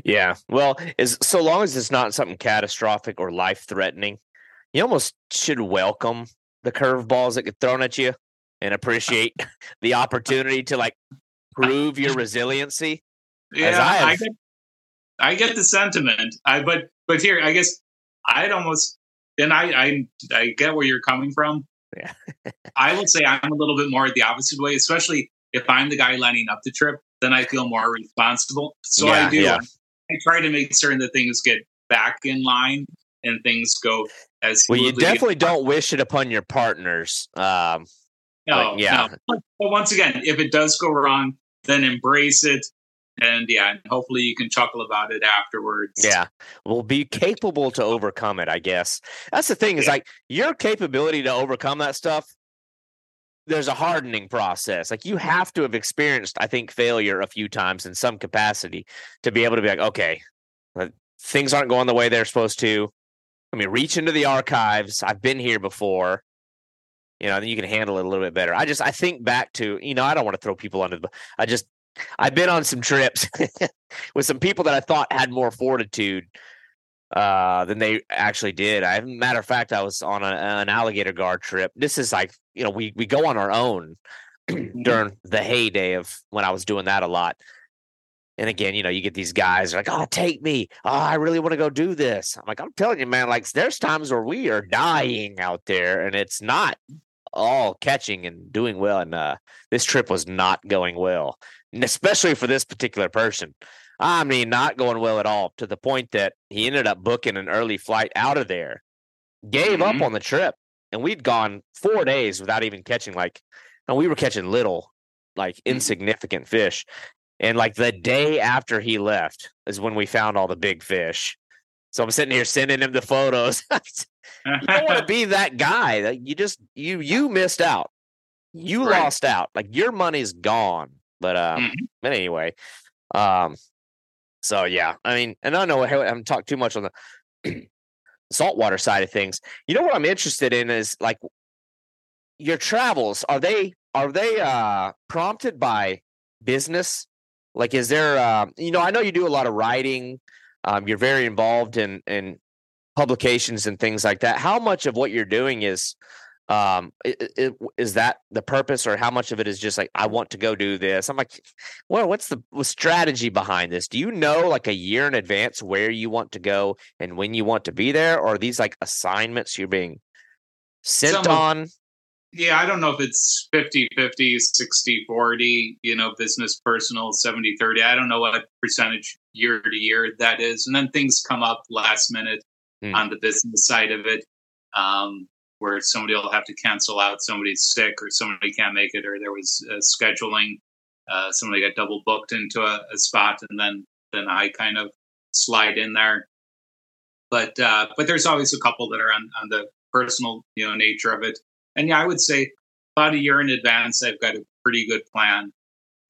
Yeah. Well, as so long as it's not something catastrophic or life threatening, you almost should welcome the curveballs that get thrown at you and appreciate the opportunity to like prove your resiliency. Yeah, I, I, get, I get the sentiment. I but but here, I guess I'd almost and I I I get where you're coming from. Yeah. I would say I'm a little bit more the opposite way, especially if I'm the guy lining up the trip, then I feel more responsible. So yeah, I do. Yeah. I try to make certain that things get back in line and things go as well. You definitely don't wish it upon your partners. Um, no, yeah. No. But once again, if it does go wrong, then embrace it and yeah, and hopefully you can chuckle about it afterwards. Yeah, we'll be capable to overcome it. I guess that's the thing. Is yeah. like your capability to overcome that stuff. There's a hardening process. Like you have to have experienced, I think, failure a few times in some capacity to be able to be like, okay, things aren't going the way they're supposed to. I mean, reach into the archives. I've been here before. You know, then you can handle it a little bit better. I just I think back to, you know, I don't want to throw people under the I just I've been on some trips with some people that I thought had more fortitude uh, than they actually did. I, matter of fact, I was on a, an alligator gar trip. This is like you know we we go on our own mm-hmm. during the heyday of when I was doing that a lot. And again, you know, you get these guys like, "Oh, take me! Oh, I really want to go do this." I'm like, "I'm telling you, man. Like, there's times where we are dying out there, and it's not all catching and doing well. And uh, this trip was not going well and especially for this particular person. I mean, not going well at all to the point that he ended up booking an early flight out of there, gave mm-hmm. up on the trip, and we'd gone four days without even catching like, and we were catching little, like mm-hmm. insignificant fish. And like the day after he left is when we found all the big fish. So I'm sitting here sending him the photos. you don't want to be that guy. You just you you missed out. You right. lost out. Like your money's gone. But um, mm-hmm. but anyway, um, so yeah, I mean, and I know I haven't talked too much on the saltwater side of things. You know what I'm interested in is like your travels. Are they are they uh prompted by business? Like, is there uh, you know, I know you do a lot of writing. Um, you're very involved in in publications and things like that. How much of what you're doing is um it, it, is that the purpose or how much of it is just like i want to go do this? I'm like well what's the strategy behind this? Do you know like a year in advance where you want to go and when you want to be there? Or are these like assignments you're being sent Some on? Yeah i don't know if it's 50 50 60 40 you know business personal 70 30 i don't know what percentage year to year that is. And then things come up last minute mm. on the business side of it. Um, where somebody will have to cancel out somebody's sick or somebody can't make it or there was uh, scheduling uh, somebody got double booked into a, a, spot and then then i kind of slide in there. But uh, but there's always a couple that are on, on the personal you know nature of it. And yeah i would say about a year in advance i've got a pretty good plan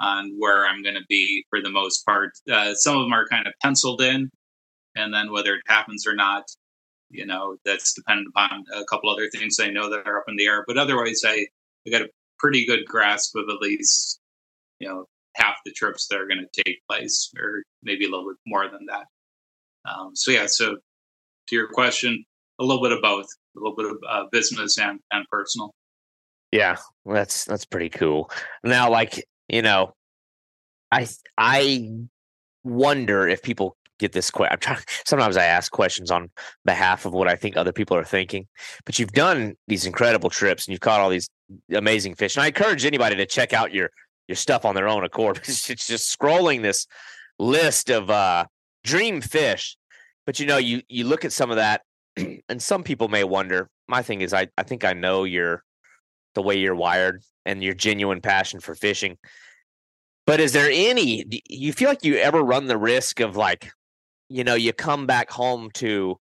on where i'm going to be for the most part. Uh, some of them are kind of penciled in and then whether it happens or not you know, that's dependent upon a couple other things I know that are up in the air. But otherwise, I, I got a pretty good grasp of at least, you know, half the trips that are going to take place, or maybe a little bit more than that. Um, so yeah, so to your question, a little bit of both, a little bit of uh, business and and personal. Yeah, that's that's pretty cool. Now, like you know, I I wonder if people get this question. I'm trying. Sometimes I ask questions on behalf of what I think other people are thinking. But you've done these incredible trips and you've caught all these amazing fish. And I encourage anybody to check out your your stuff on their own accord. It's, just scrolling this list of uh, dream fish. But you know, you you look at some of that, and some people may wonder. My thing is, I I think I know your the way you're wired and your genuine passion for fishing. But is there any you feel like you ever run the risk of like you know, you come back home to,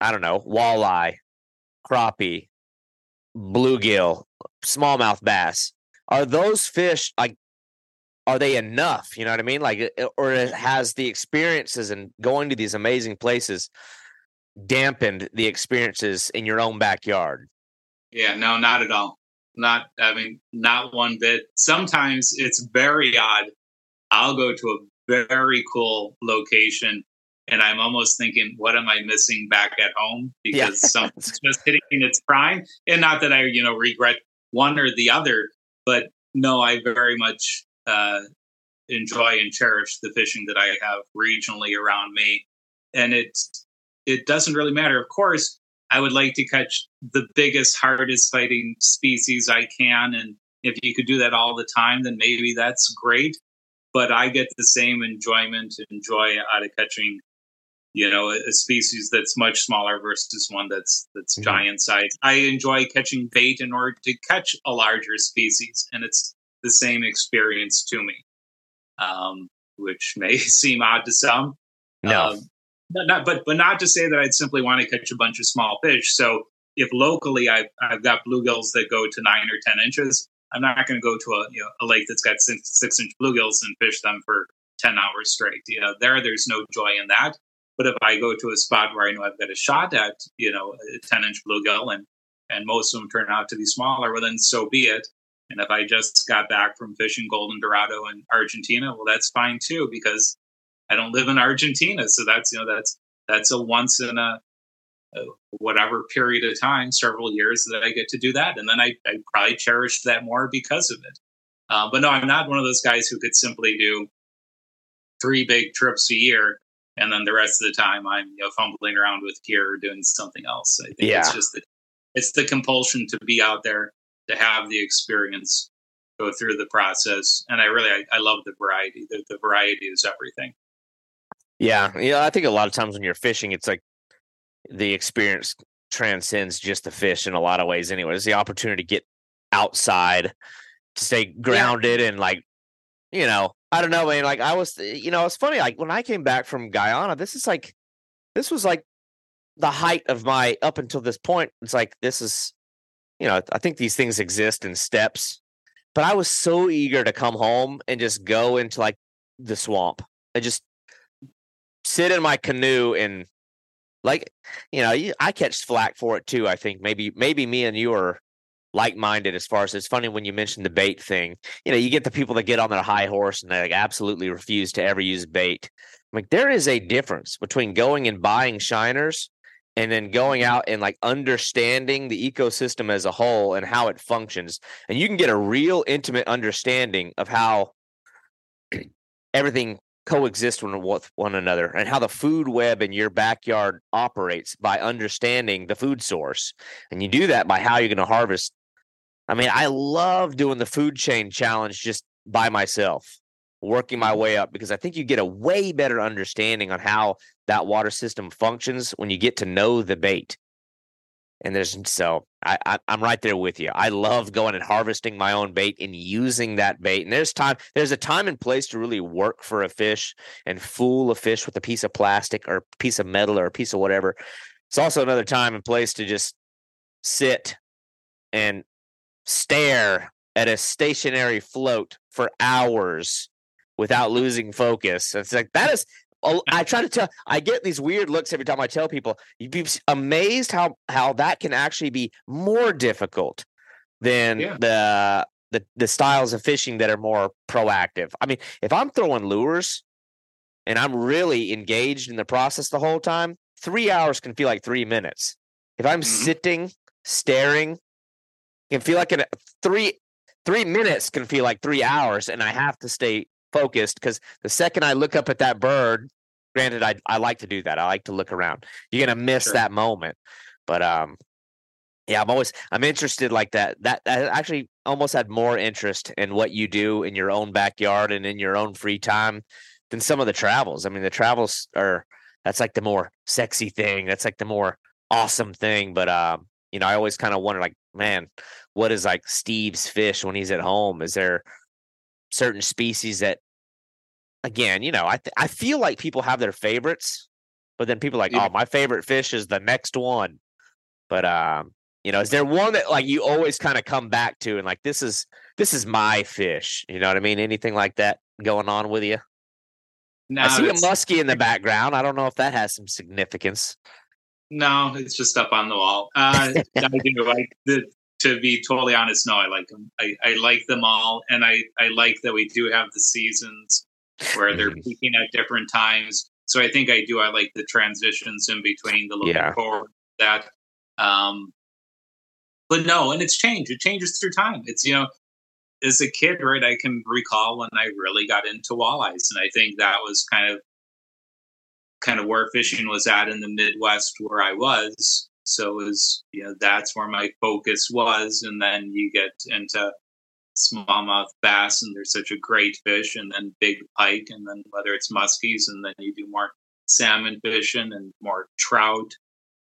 I don't know, walleye, crappie, bluegill, smallmouth bass. Are those fish like, are they enough? You know what I mean? Like, or has the experiences and going to these amazing places dampened the experiences in your own backyard? Yeah, no, not at all. Not, I mean, not one bit. Sometimes it's very odd. I'll go to a very cool location. And I'm almost thinking, what am I missing back at home? Because yeah. something's just hitting its prime. And not that I, you know, regret one or the other, but no, I very much uh, enjoy and cherish the fishing that I have regionally around me. And it it doesn't really matter. Of course, I would like to catch the biggest, hardest fighting species I can. And if you could do that all the time, then maybe that's great but I get the same enjoyment and joy out of catching, you know, a, species that's much smaller versus one that's that's mm-hmm. giant size. I enjoy catching bait in order to catch a larger species, and it's the same experience to me, um, which may seem odd to some. No. Um, but not, but but not to say that I'd simply want to catch a bunch of small fish. So if locally I've, I've got bluegills that go to nine or ten inches, I'm not going to go to a you know a lake that's got six, six inch bluegills and fish them for ten hours straight. You know, there there's no joy in that. But if I go to a spot where I know I've got a shot at you know a ten inch bluegill and and most of them turn out to be smaller, well then so be it. And if I just got back from fishing golden dorado in Argentina, well that's fine too because I don't live in Argentina, so that's you know that's that's a once in a whatever period of time, several years that I get to do that. And then I, I probably cherished that more because of it. Uh, but no, I'm not one of those guys who could simply do three big trips a year and then the rest of the time I'm you know fumbling around with gear or doing something else. I think yeah. it's just the it's the compulsion to be out there to have the experience, go through the process, and I really I, I love the variety. The, the variety is everything. Yeah, yeah. I think a lot of times when you're fishing, it's like the experience transcends just the fish in a lot of ways anyway it's the opportunity to get outside to stay grounded yeah. and like you know i don't know man like i was eh, you know it's funny like when i came back from guyana this is like this was like the height of my up until this point it's like this is you know i think these things exist in steps but i was so eager to come home and just go into like the swamp and just sit in my canoe and like you know i catch flack for it too i think maybe maybe me and you are like-minded as far as it's funny when you mentioned the bait thing you know you get the people that get on their high horse and they like absolutely refuse to ever use bait. Like there is a difference between going and buying shiners and then going mm-hmm. out and like understanding the ecosystem as a whole and how it functions and you can get a real intimate understanding of how everything coexists with one another and how the food web in your backyard operates by understanding the food source and you do that by how you're going to harvest i mean i love doing the food chain challenge just by myself working my mm-hmm. way up because I think you get a way better understanding on how that water system functions when you get to know the bait. And there's so I, I am right there with you. I love going and harvesting my own bait and using that bait. And there's time there's a time and place to really work for a fish and fool a fish with a piece of plastic or a piece of metal or a piece of whatever. It's also another time and place to just sit and stare at a stationary float for hours without losing focus. It's like that is I try to tell I get these weird looks every time I tell people. You'd be amazed how how that can actually be more difficult than yeah. the the the styles of fishing that are more proactive. I mean, if I'm throwing lures and I'm really engaged in the process the whole time, 3 hours can feel like 3 minutes. If I'm mm-hmm. sitting, staring, can feel like a 3 3 minutes can feel like 3 hours and I have to stay focused because the second I look up at that bird, granted, I I like to do that. I like to look around. You're gonna miss sure. that moment, but um, yeah, I'm always I'm interested like that. That I actually almost had more interest in what you do in your own backyard and in your own free time than some of the travels. I mean, the travels are that's like the more sexy thing. That's like the more awesome thing. But um, you know, I always kind of wonder, like, man, what is like Steve's fish when he's at home? Is there certain species that again, you know, I th- I feel like people have their favorites, but then people like, yeah. oh, my favorite fish is the next one. But um, you know, is there one that like you always kind of come back to and like this is this is my fish? You know what I mean? Anything like that going on with you? No, I see a muskie in the background. I don't know if that has some significance. No, it's just up on the wall. Uh, I do like the to be totally honest, no, I like them. I, I like them all, and I I like that we do have the seasons where they're mm. peaking at different times. So I think I do. I like the transitions in between the looking yeah. forward that. Um, but no, and it's changed. It changes through time. It's you know, as a kid, right? I can recall when I really got into walleyes, and I think that was kind of kind of where fishing was at in the Midwest where I was. So it was, know, that's where my focus was. And then you get into smallmouth bass, and they're such a great fish, and then big pike, and then whether it's muskies, and then you do more salmon fishing and more trout,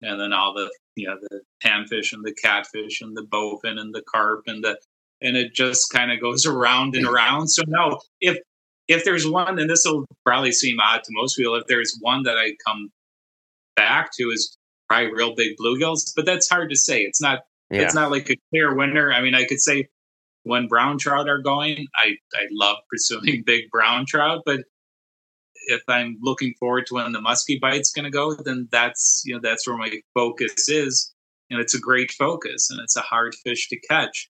and then all the, you know, the panfish and the catfish and the bowfin and the carp and the, and it just kind of goes around and around. So no, if if there's one, and this will probably seem odd to most people, if there's one that I come back to is probably real big bluegills, but that's hard to say. It's not yeah. it's not like a clear winner. I mean, I could say when brown trout are going, I I love pursuing big brown trout, but if I'm looking forward to when the muskie bite's going to go, then that's you know that's where my focus is, and it's a great focus, and it's a hard fish to catch.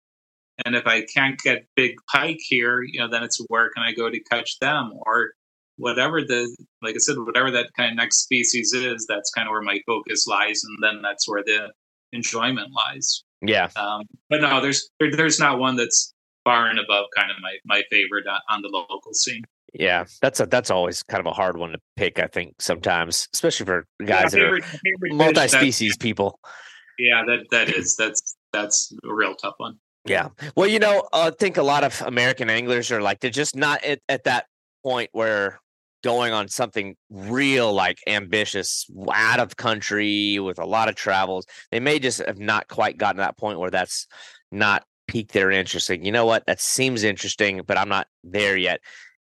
And if I can't get big pike here, you know, then it's where can I go to catch them, or whatever the like I said, whatever that kind of next species is, that's kind of where my focus lies, and then that's where the enjoyment lies. Yeah. Um, but no, there's there, there's not one that's far and above kind of my my favorite on the local scene. Yeah, that's a that's always kind of a hard one to pick. I think sometimes, especially for guys yeah, favorite, that are multi-species people. Yeah, that that is that's that's a real tough one. Yeah. Well, you know, I think a lot of American anglers are like they're just not at, at that point where going on something real like ambitious out of country with a lot of travels they may just have not quite gotten to that point where that's not piqued their interest like you know what? That seems interesting but i'm not there yet.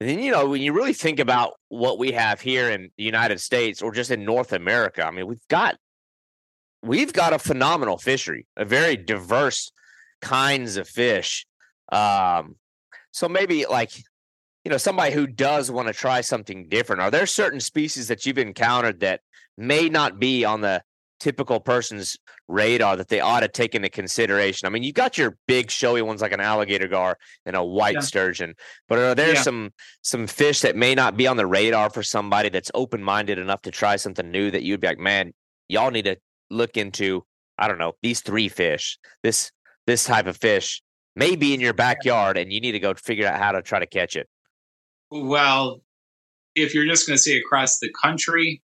And then you know when you really think about what we have here in the united states or just in north america i mean we've got we've got a phenomenal fishery a very diverse kinds of fish um so maybe like you know somebody who does want to try something different are there certain species that you've encountered that may not be on the typical person's radar that they ought to take into consideration i mean you got your big showy ones like an alligator gar and a white yeah. sturgeon but are there yeah. some some fish that may not be on the radar for somebody that's open-minded enough to try something new that you'd be like man y'all need to look into I don't know these three fish, this this type of fish may be in your backyard, and you need to go figure out how to try to catch it. Well, if you're just going to say across the country,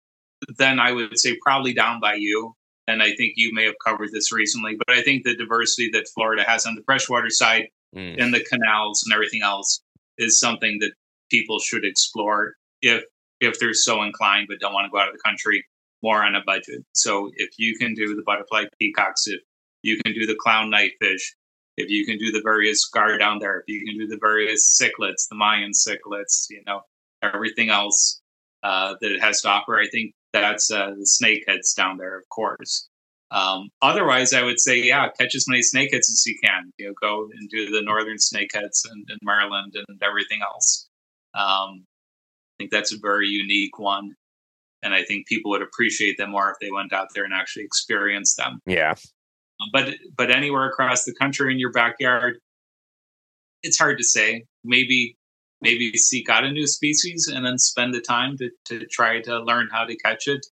then I would say probably down by you. And I think you may have covered this recently, but I think the diversity that Florida has on the freshwater side Mm. and the canals and everything else is something that people should explore if if they're so inclined but don't want to go out of the country more on a budget. So if you can do the butterfly peacocks, if you can do the clown knifefish, if you can do the various gar down there, if you can do the various cichlids, the Mayan cichlids, you know, everything else uh, that it has to offer, I think that's uh, the snakeheads down there, of course. Um, otherwise, I would say, yeah, catch as many snakeheads as you can. You know, go and do the northern snakeheads in, in Maryland and everything else. Um, I think that's a very unique one, and I think people would appreciate them more if they went out there and actually experienced them. Yeah, But but anywhere across the country in your backyard, it's hard to say. Maybe maybe seek out a new species and then spend the time to, to try to learn how to catch it.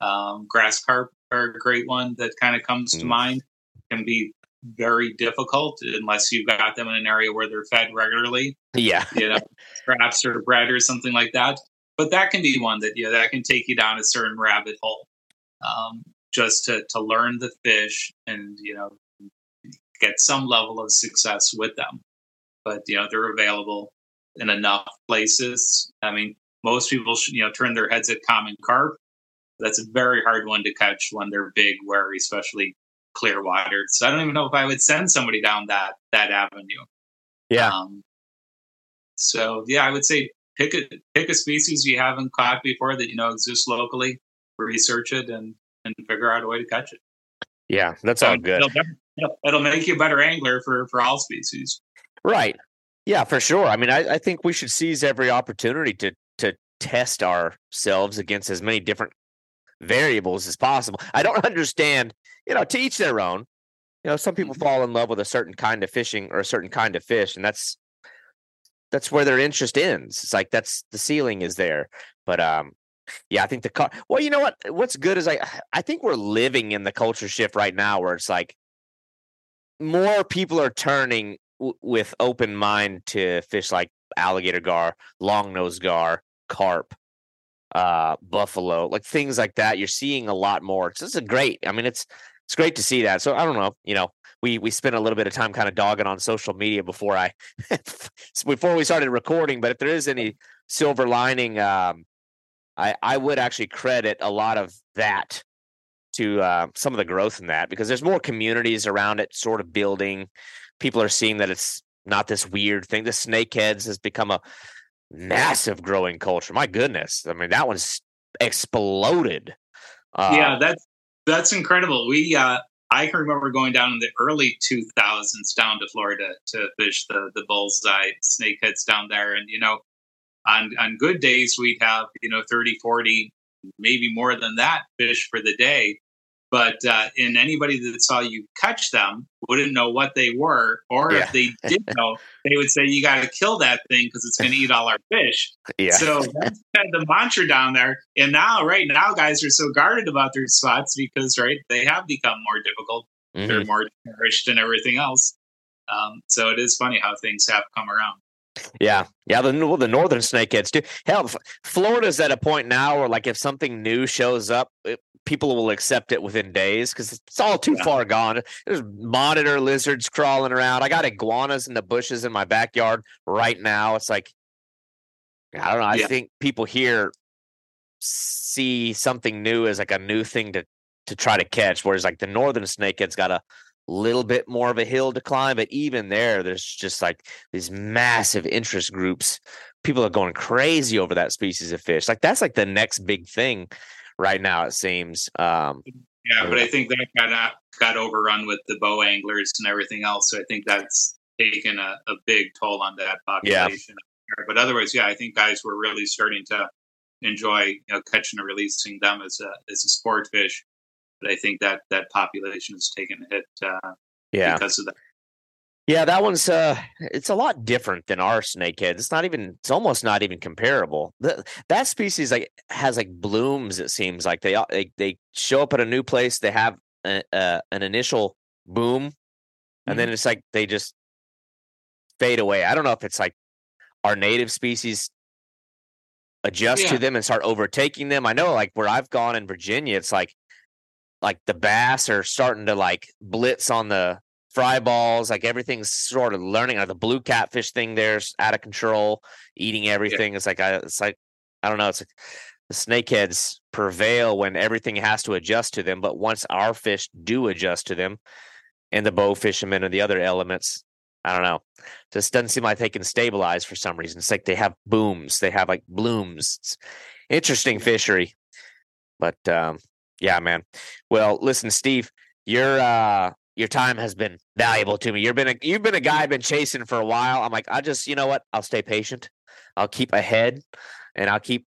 Um, grass carp are a great one that kind of comes to Mm. mind. Can be very difficult unless you've got them in an area where they're fed regularly, yeah, you know, traps or bread or something like that. But that can be one that you know that can take you down a certain rabbit hole, um, just to to learn the fish and you know get some level of success with them. But you know they're available in enough places. I mean, most people should, you know turn their heads at common carp. That's a very hard one to catch when they're big, wary, especially clear water. So I don't even know if I would send somebody down that that avenue. yeah. Um, so yeah, I would say pick a pick a species you haven't caught before that you know exists locally. Research it and and figure out a way to catch it. yeah. That's all good. It'll, it'll- it'll make you a better angler for for all species. Right. Yeah, for sure. I mean, I, I think we should seize every opportunity to to test ourselves against as many different variables as possible. I don't understand, you know, to each their own. You know, some people Mhm. fall in love with a certain kind of fishing or a certain kind of fish, and that's that's where their interest ends. It's like that's the ceiling is there. But um yeah, I think the car well, you know what? What's good is I I think we're living in the culture shift right now where it's like more people are turning w- with open mind to fish like alligator gar, long nose gar, carp, uh, buffalo, like things like that. You're seeing a lot more. It's, this is great. I mean, it's it's great to see that. So I don't know, you know, we we spent a little bit of time kind of dogging on social media before I before we started recording. But if there is any silver lining, um, I I would actually credit a lot of that to uh, some of the growth in that because there's more communities around it sort of building. People are seeing that it's not this weird thing. The snakeheads has become a massive growing culture. My goodness. I mean, that one's exploded. Uh, yeah, that's that's incredible. We uh, I can remember going down in the early 2000s down to Florida to fish the the bullseye snakeheads down there, and you know, on on good days we'd have you know 30, 40, maybe more than that fish for the day. But uh, in anybody that saw you catch them wouldn't know what they were, or Yeah. if they did know, they would say you got to kill that thing because it's going to eat all our fish. yeah. So that's kind of the mantra down there. And now, right now, guys are so guarded about their spots because, right, they have become more difficult. Mhm. They're more cherished and everything else. Um, so it is funny how things have come around. Yeah, yeah. The well, the northern snakeheads too. Hell, Florida's at a point now where, like, if something new shows up, it, people will accept it within days because it's all too Yeah. far gone. There's monitor lizards crawling around. I got iguanas in the bushes in my backyard right now. It's like, I don't know. I Yeah. think people here see something new as like a new thing to to try to catch, whereas like the northern snakehead's got a little bit more of a hill to climb. But even there, there's just like these massive interest groups. People are going crazy over that species of fish. Like that's like the next big thing right now. It seems. Um, Yeah, but I think that got got overrun with the bow anglers and everything else. So I think that's taken a, a big toll on that population. Yeah. But otherwise, yeah, I think guys were really starting to enjoy you know catching and releasing them as a as a sport fish. But I think that that population has taken a hit uh, yeah. because of that. Yeah, that one's uh it's a lot different than our snakehead. It's not even it's almost not even comparable. The, that species like has like blooms it seems like they they they show up at a new place, they have a, a, an initial boom and mm-hmm. then it's like they just fade away. I don't know if it's like our native species adjust yeah. to them and start overtaking them. I know like where I've gone in Virginia, it's like like the bass are starting to like blitz on the fry balls, like everything's sort of learning. Like the blue catfish thing there's out of control, eating everything. Yeah. It's like I, it's like I don't know. It's like the snakeheads prevail when everything has to adjust to them. But once our fish do adjust to them, and the bow fishermen and the other elements, I don't know. Just doesn't seem like they can stabilize for some reason. It's like they have booms, they have like blooms. It's interesting fishery. But um, yeah, man. Well, listen, Steve, you're uh your time has been valuable to me. You've been a you've been a guy I've been chasing for a while. I'm like, I just, you know what? I'll stay patient. I'll keep ahead and I'll keep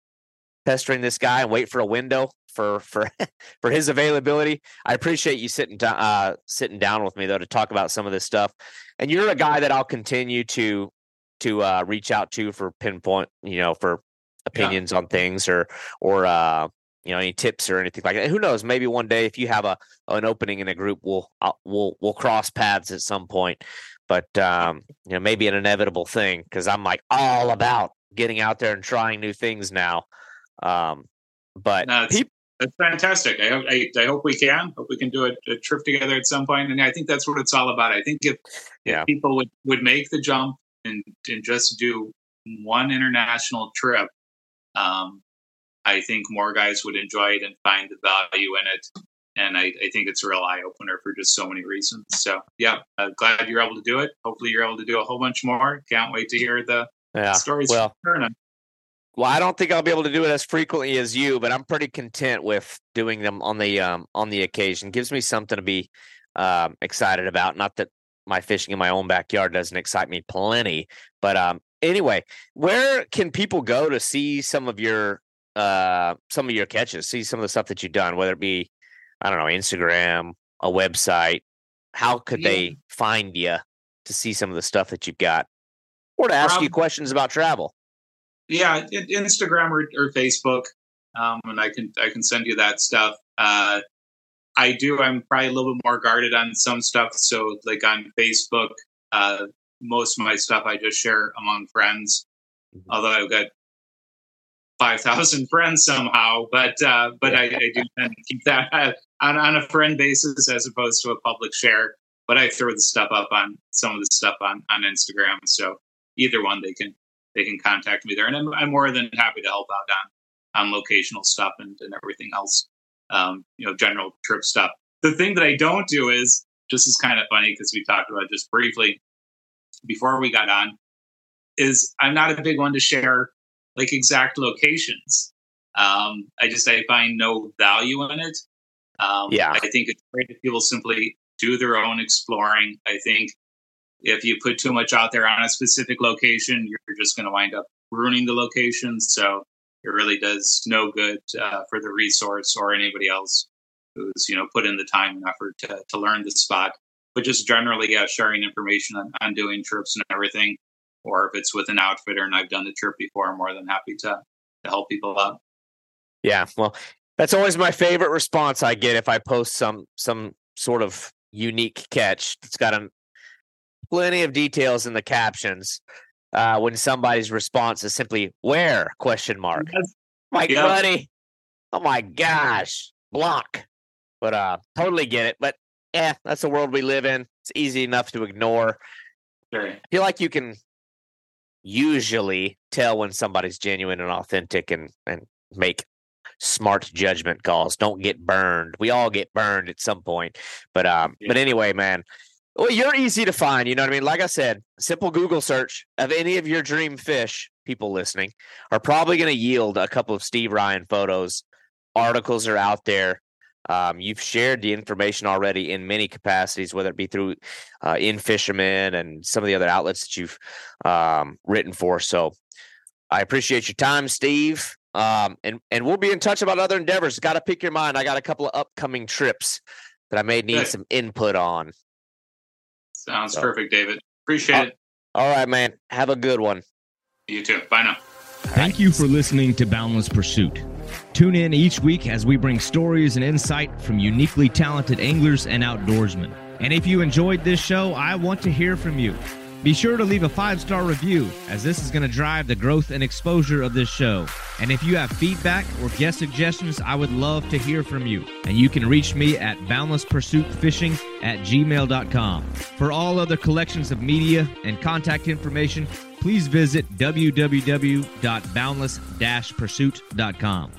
pestering this guy and wait for a window for for for his availability. I appreciate you sitting down uh sitting down with me though to talk about some of this stuff. And you're a guy that I'll continue to to uh reach out to for pinpoint, you know, for opinions yeah. on things or or uh you know any tips or anything like that. Who knows? Maybe one day if you have a an opening in a group we'll I'll, we'll we'll cross paths at some point. But um you know maybe an inevitable thing because i'm like all about getting out there and trying new things now. Um but no, it's, people, fantastic. I hope I, I, hope we can hope we can do a, a, trip together at some point. And i think that's what it's all about. I think if, yeah. if people would would make the jump and and just do one international trip um I think more guys would enjoy it and find the value in it. And I, I think it's a real eye opener for just so many reasons. So, yeah, uh, glad you're able to do it. Hopefully, you're able to do a whole bunch more. Can't wait to hear the yeah. stories. Well, well, I don't think I'll be able to do it as frequently as you, but I'm pretty content with doing them on the um, on the occasion. Gives me something to be um, excited about. Not that my fishing in my own backyard doesn't excite me plenty, but um, anyway, where can people go to see some of your uh, some of your catches, see some of the stuff that you've done, whether it be, I don't know, Instagram, a website. How could yeah. they find you to see some of the stuff that you've got, or to ask um, you questions about travel? Yeah, Instagram or, or Facebook, um, and I can I can send you that stuff. Uh, I do. I'm probably a little bit more guarded on some stuff. So, like on Facebook, uh, most of my stuff I just share among friends. Mm-hmm. Although I've got five thousand friends somehow, but uh, but I, I, do tend to keep that on, on a friend basis as opposed to a public share. But I throw the stuff up on some of the stuff on on Instagram, so either one they can they can contact me there, and I'm, I'm more than happy to help out on on locational stuff and, and everything else. Um, you know, general trip stuff. The thing that I don't do is just is kind of funny because we talked about just briefly before we got on. Is I'm not a big one to share like exact locations. Um, I just I find no value in it. Um, yeah, I think it's great if people simply do their own exploring. I think if you put too much out there on a specific location, you're just going to wind up ruining the location. So it really does no good uh, for the resource or anybody else who's you know put in the time and effort to, to learn the spot. But just generally, yeah, sharing information on, on doing trips and everything or if it's with an outfitter and I've done the trip before, I'm more than happy to to help people out. Yeah, well, that's always my favorite response I get if I post some some sort of unique catch. It's got a, plenty of details in the captions. Uh, when somebody's response is simply "Where?" question mark. Yes. Like, yeah. buddy, oh my gosh, block. But uh, totally get it. But yeah, that's the world we live in. It's easy enough to ignore. Sure. I feel like you can usually tell when somebody's genuine and authentic and and make smart judgment calls. Don't get burned. We all get burned at some point. But um yeah. but anyway, man. Well, you're easy to find, you know what I mean? Like I said, simple Google search of any of your dream fish, people listening, are probably going to yield a couple of Steve Ryan photos. Articles are out there. Um, you've shared the information already in many capacities, whether it be through uh, In-Fisherman and some of the other outlets that you've um, written for. So I appreciate your time, Steve. Um, and and we'll be in touch about other endeavors. Got to pick your mind. I got a couple of upcoming trips that I may need Good. some input on. Sounds so, perfect, David. Appreciate it. All right, man. Have a good one. You too. Bye now. Thank you for listening to Boundless Pursuit. Tune in each week as we bring stories and insight from uniquely talented anglers and outdoorsmen. And if you enjoyed this show, I want to hear from you. Be sure to leave a five star review, as this is going to drive the growth and exposure of this show. And if you have feedback or guest suggestions, I would love to hear from you. And you can reach me at boundlesspursuitfishing at gmail.com. For all other collections of media and contact information, please visit www.boundless-pursuit.com.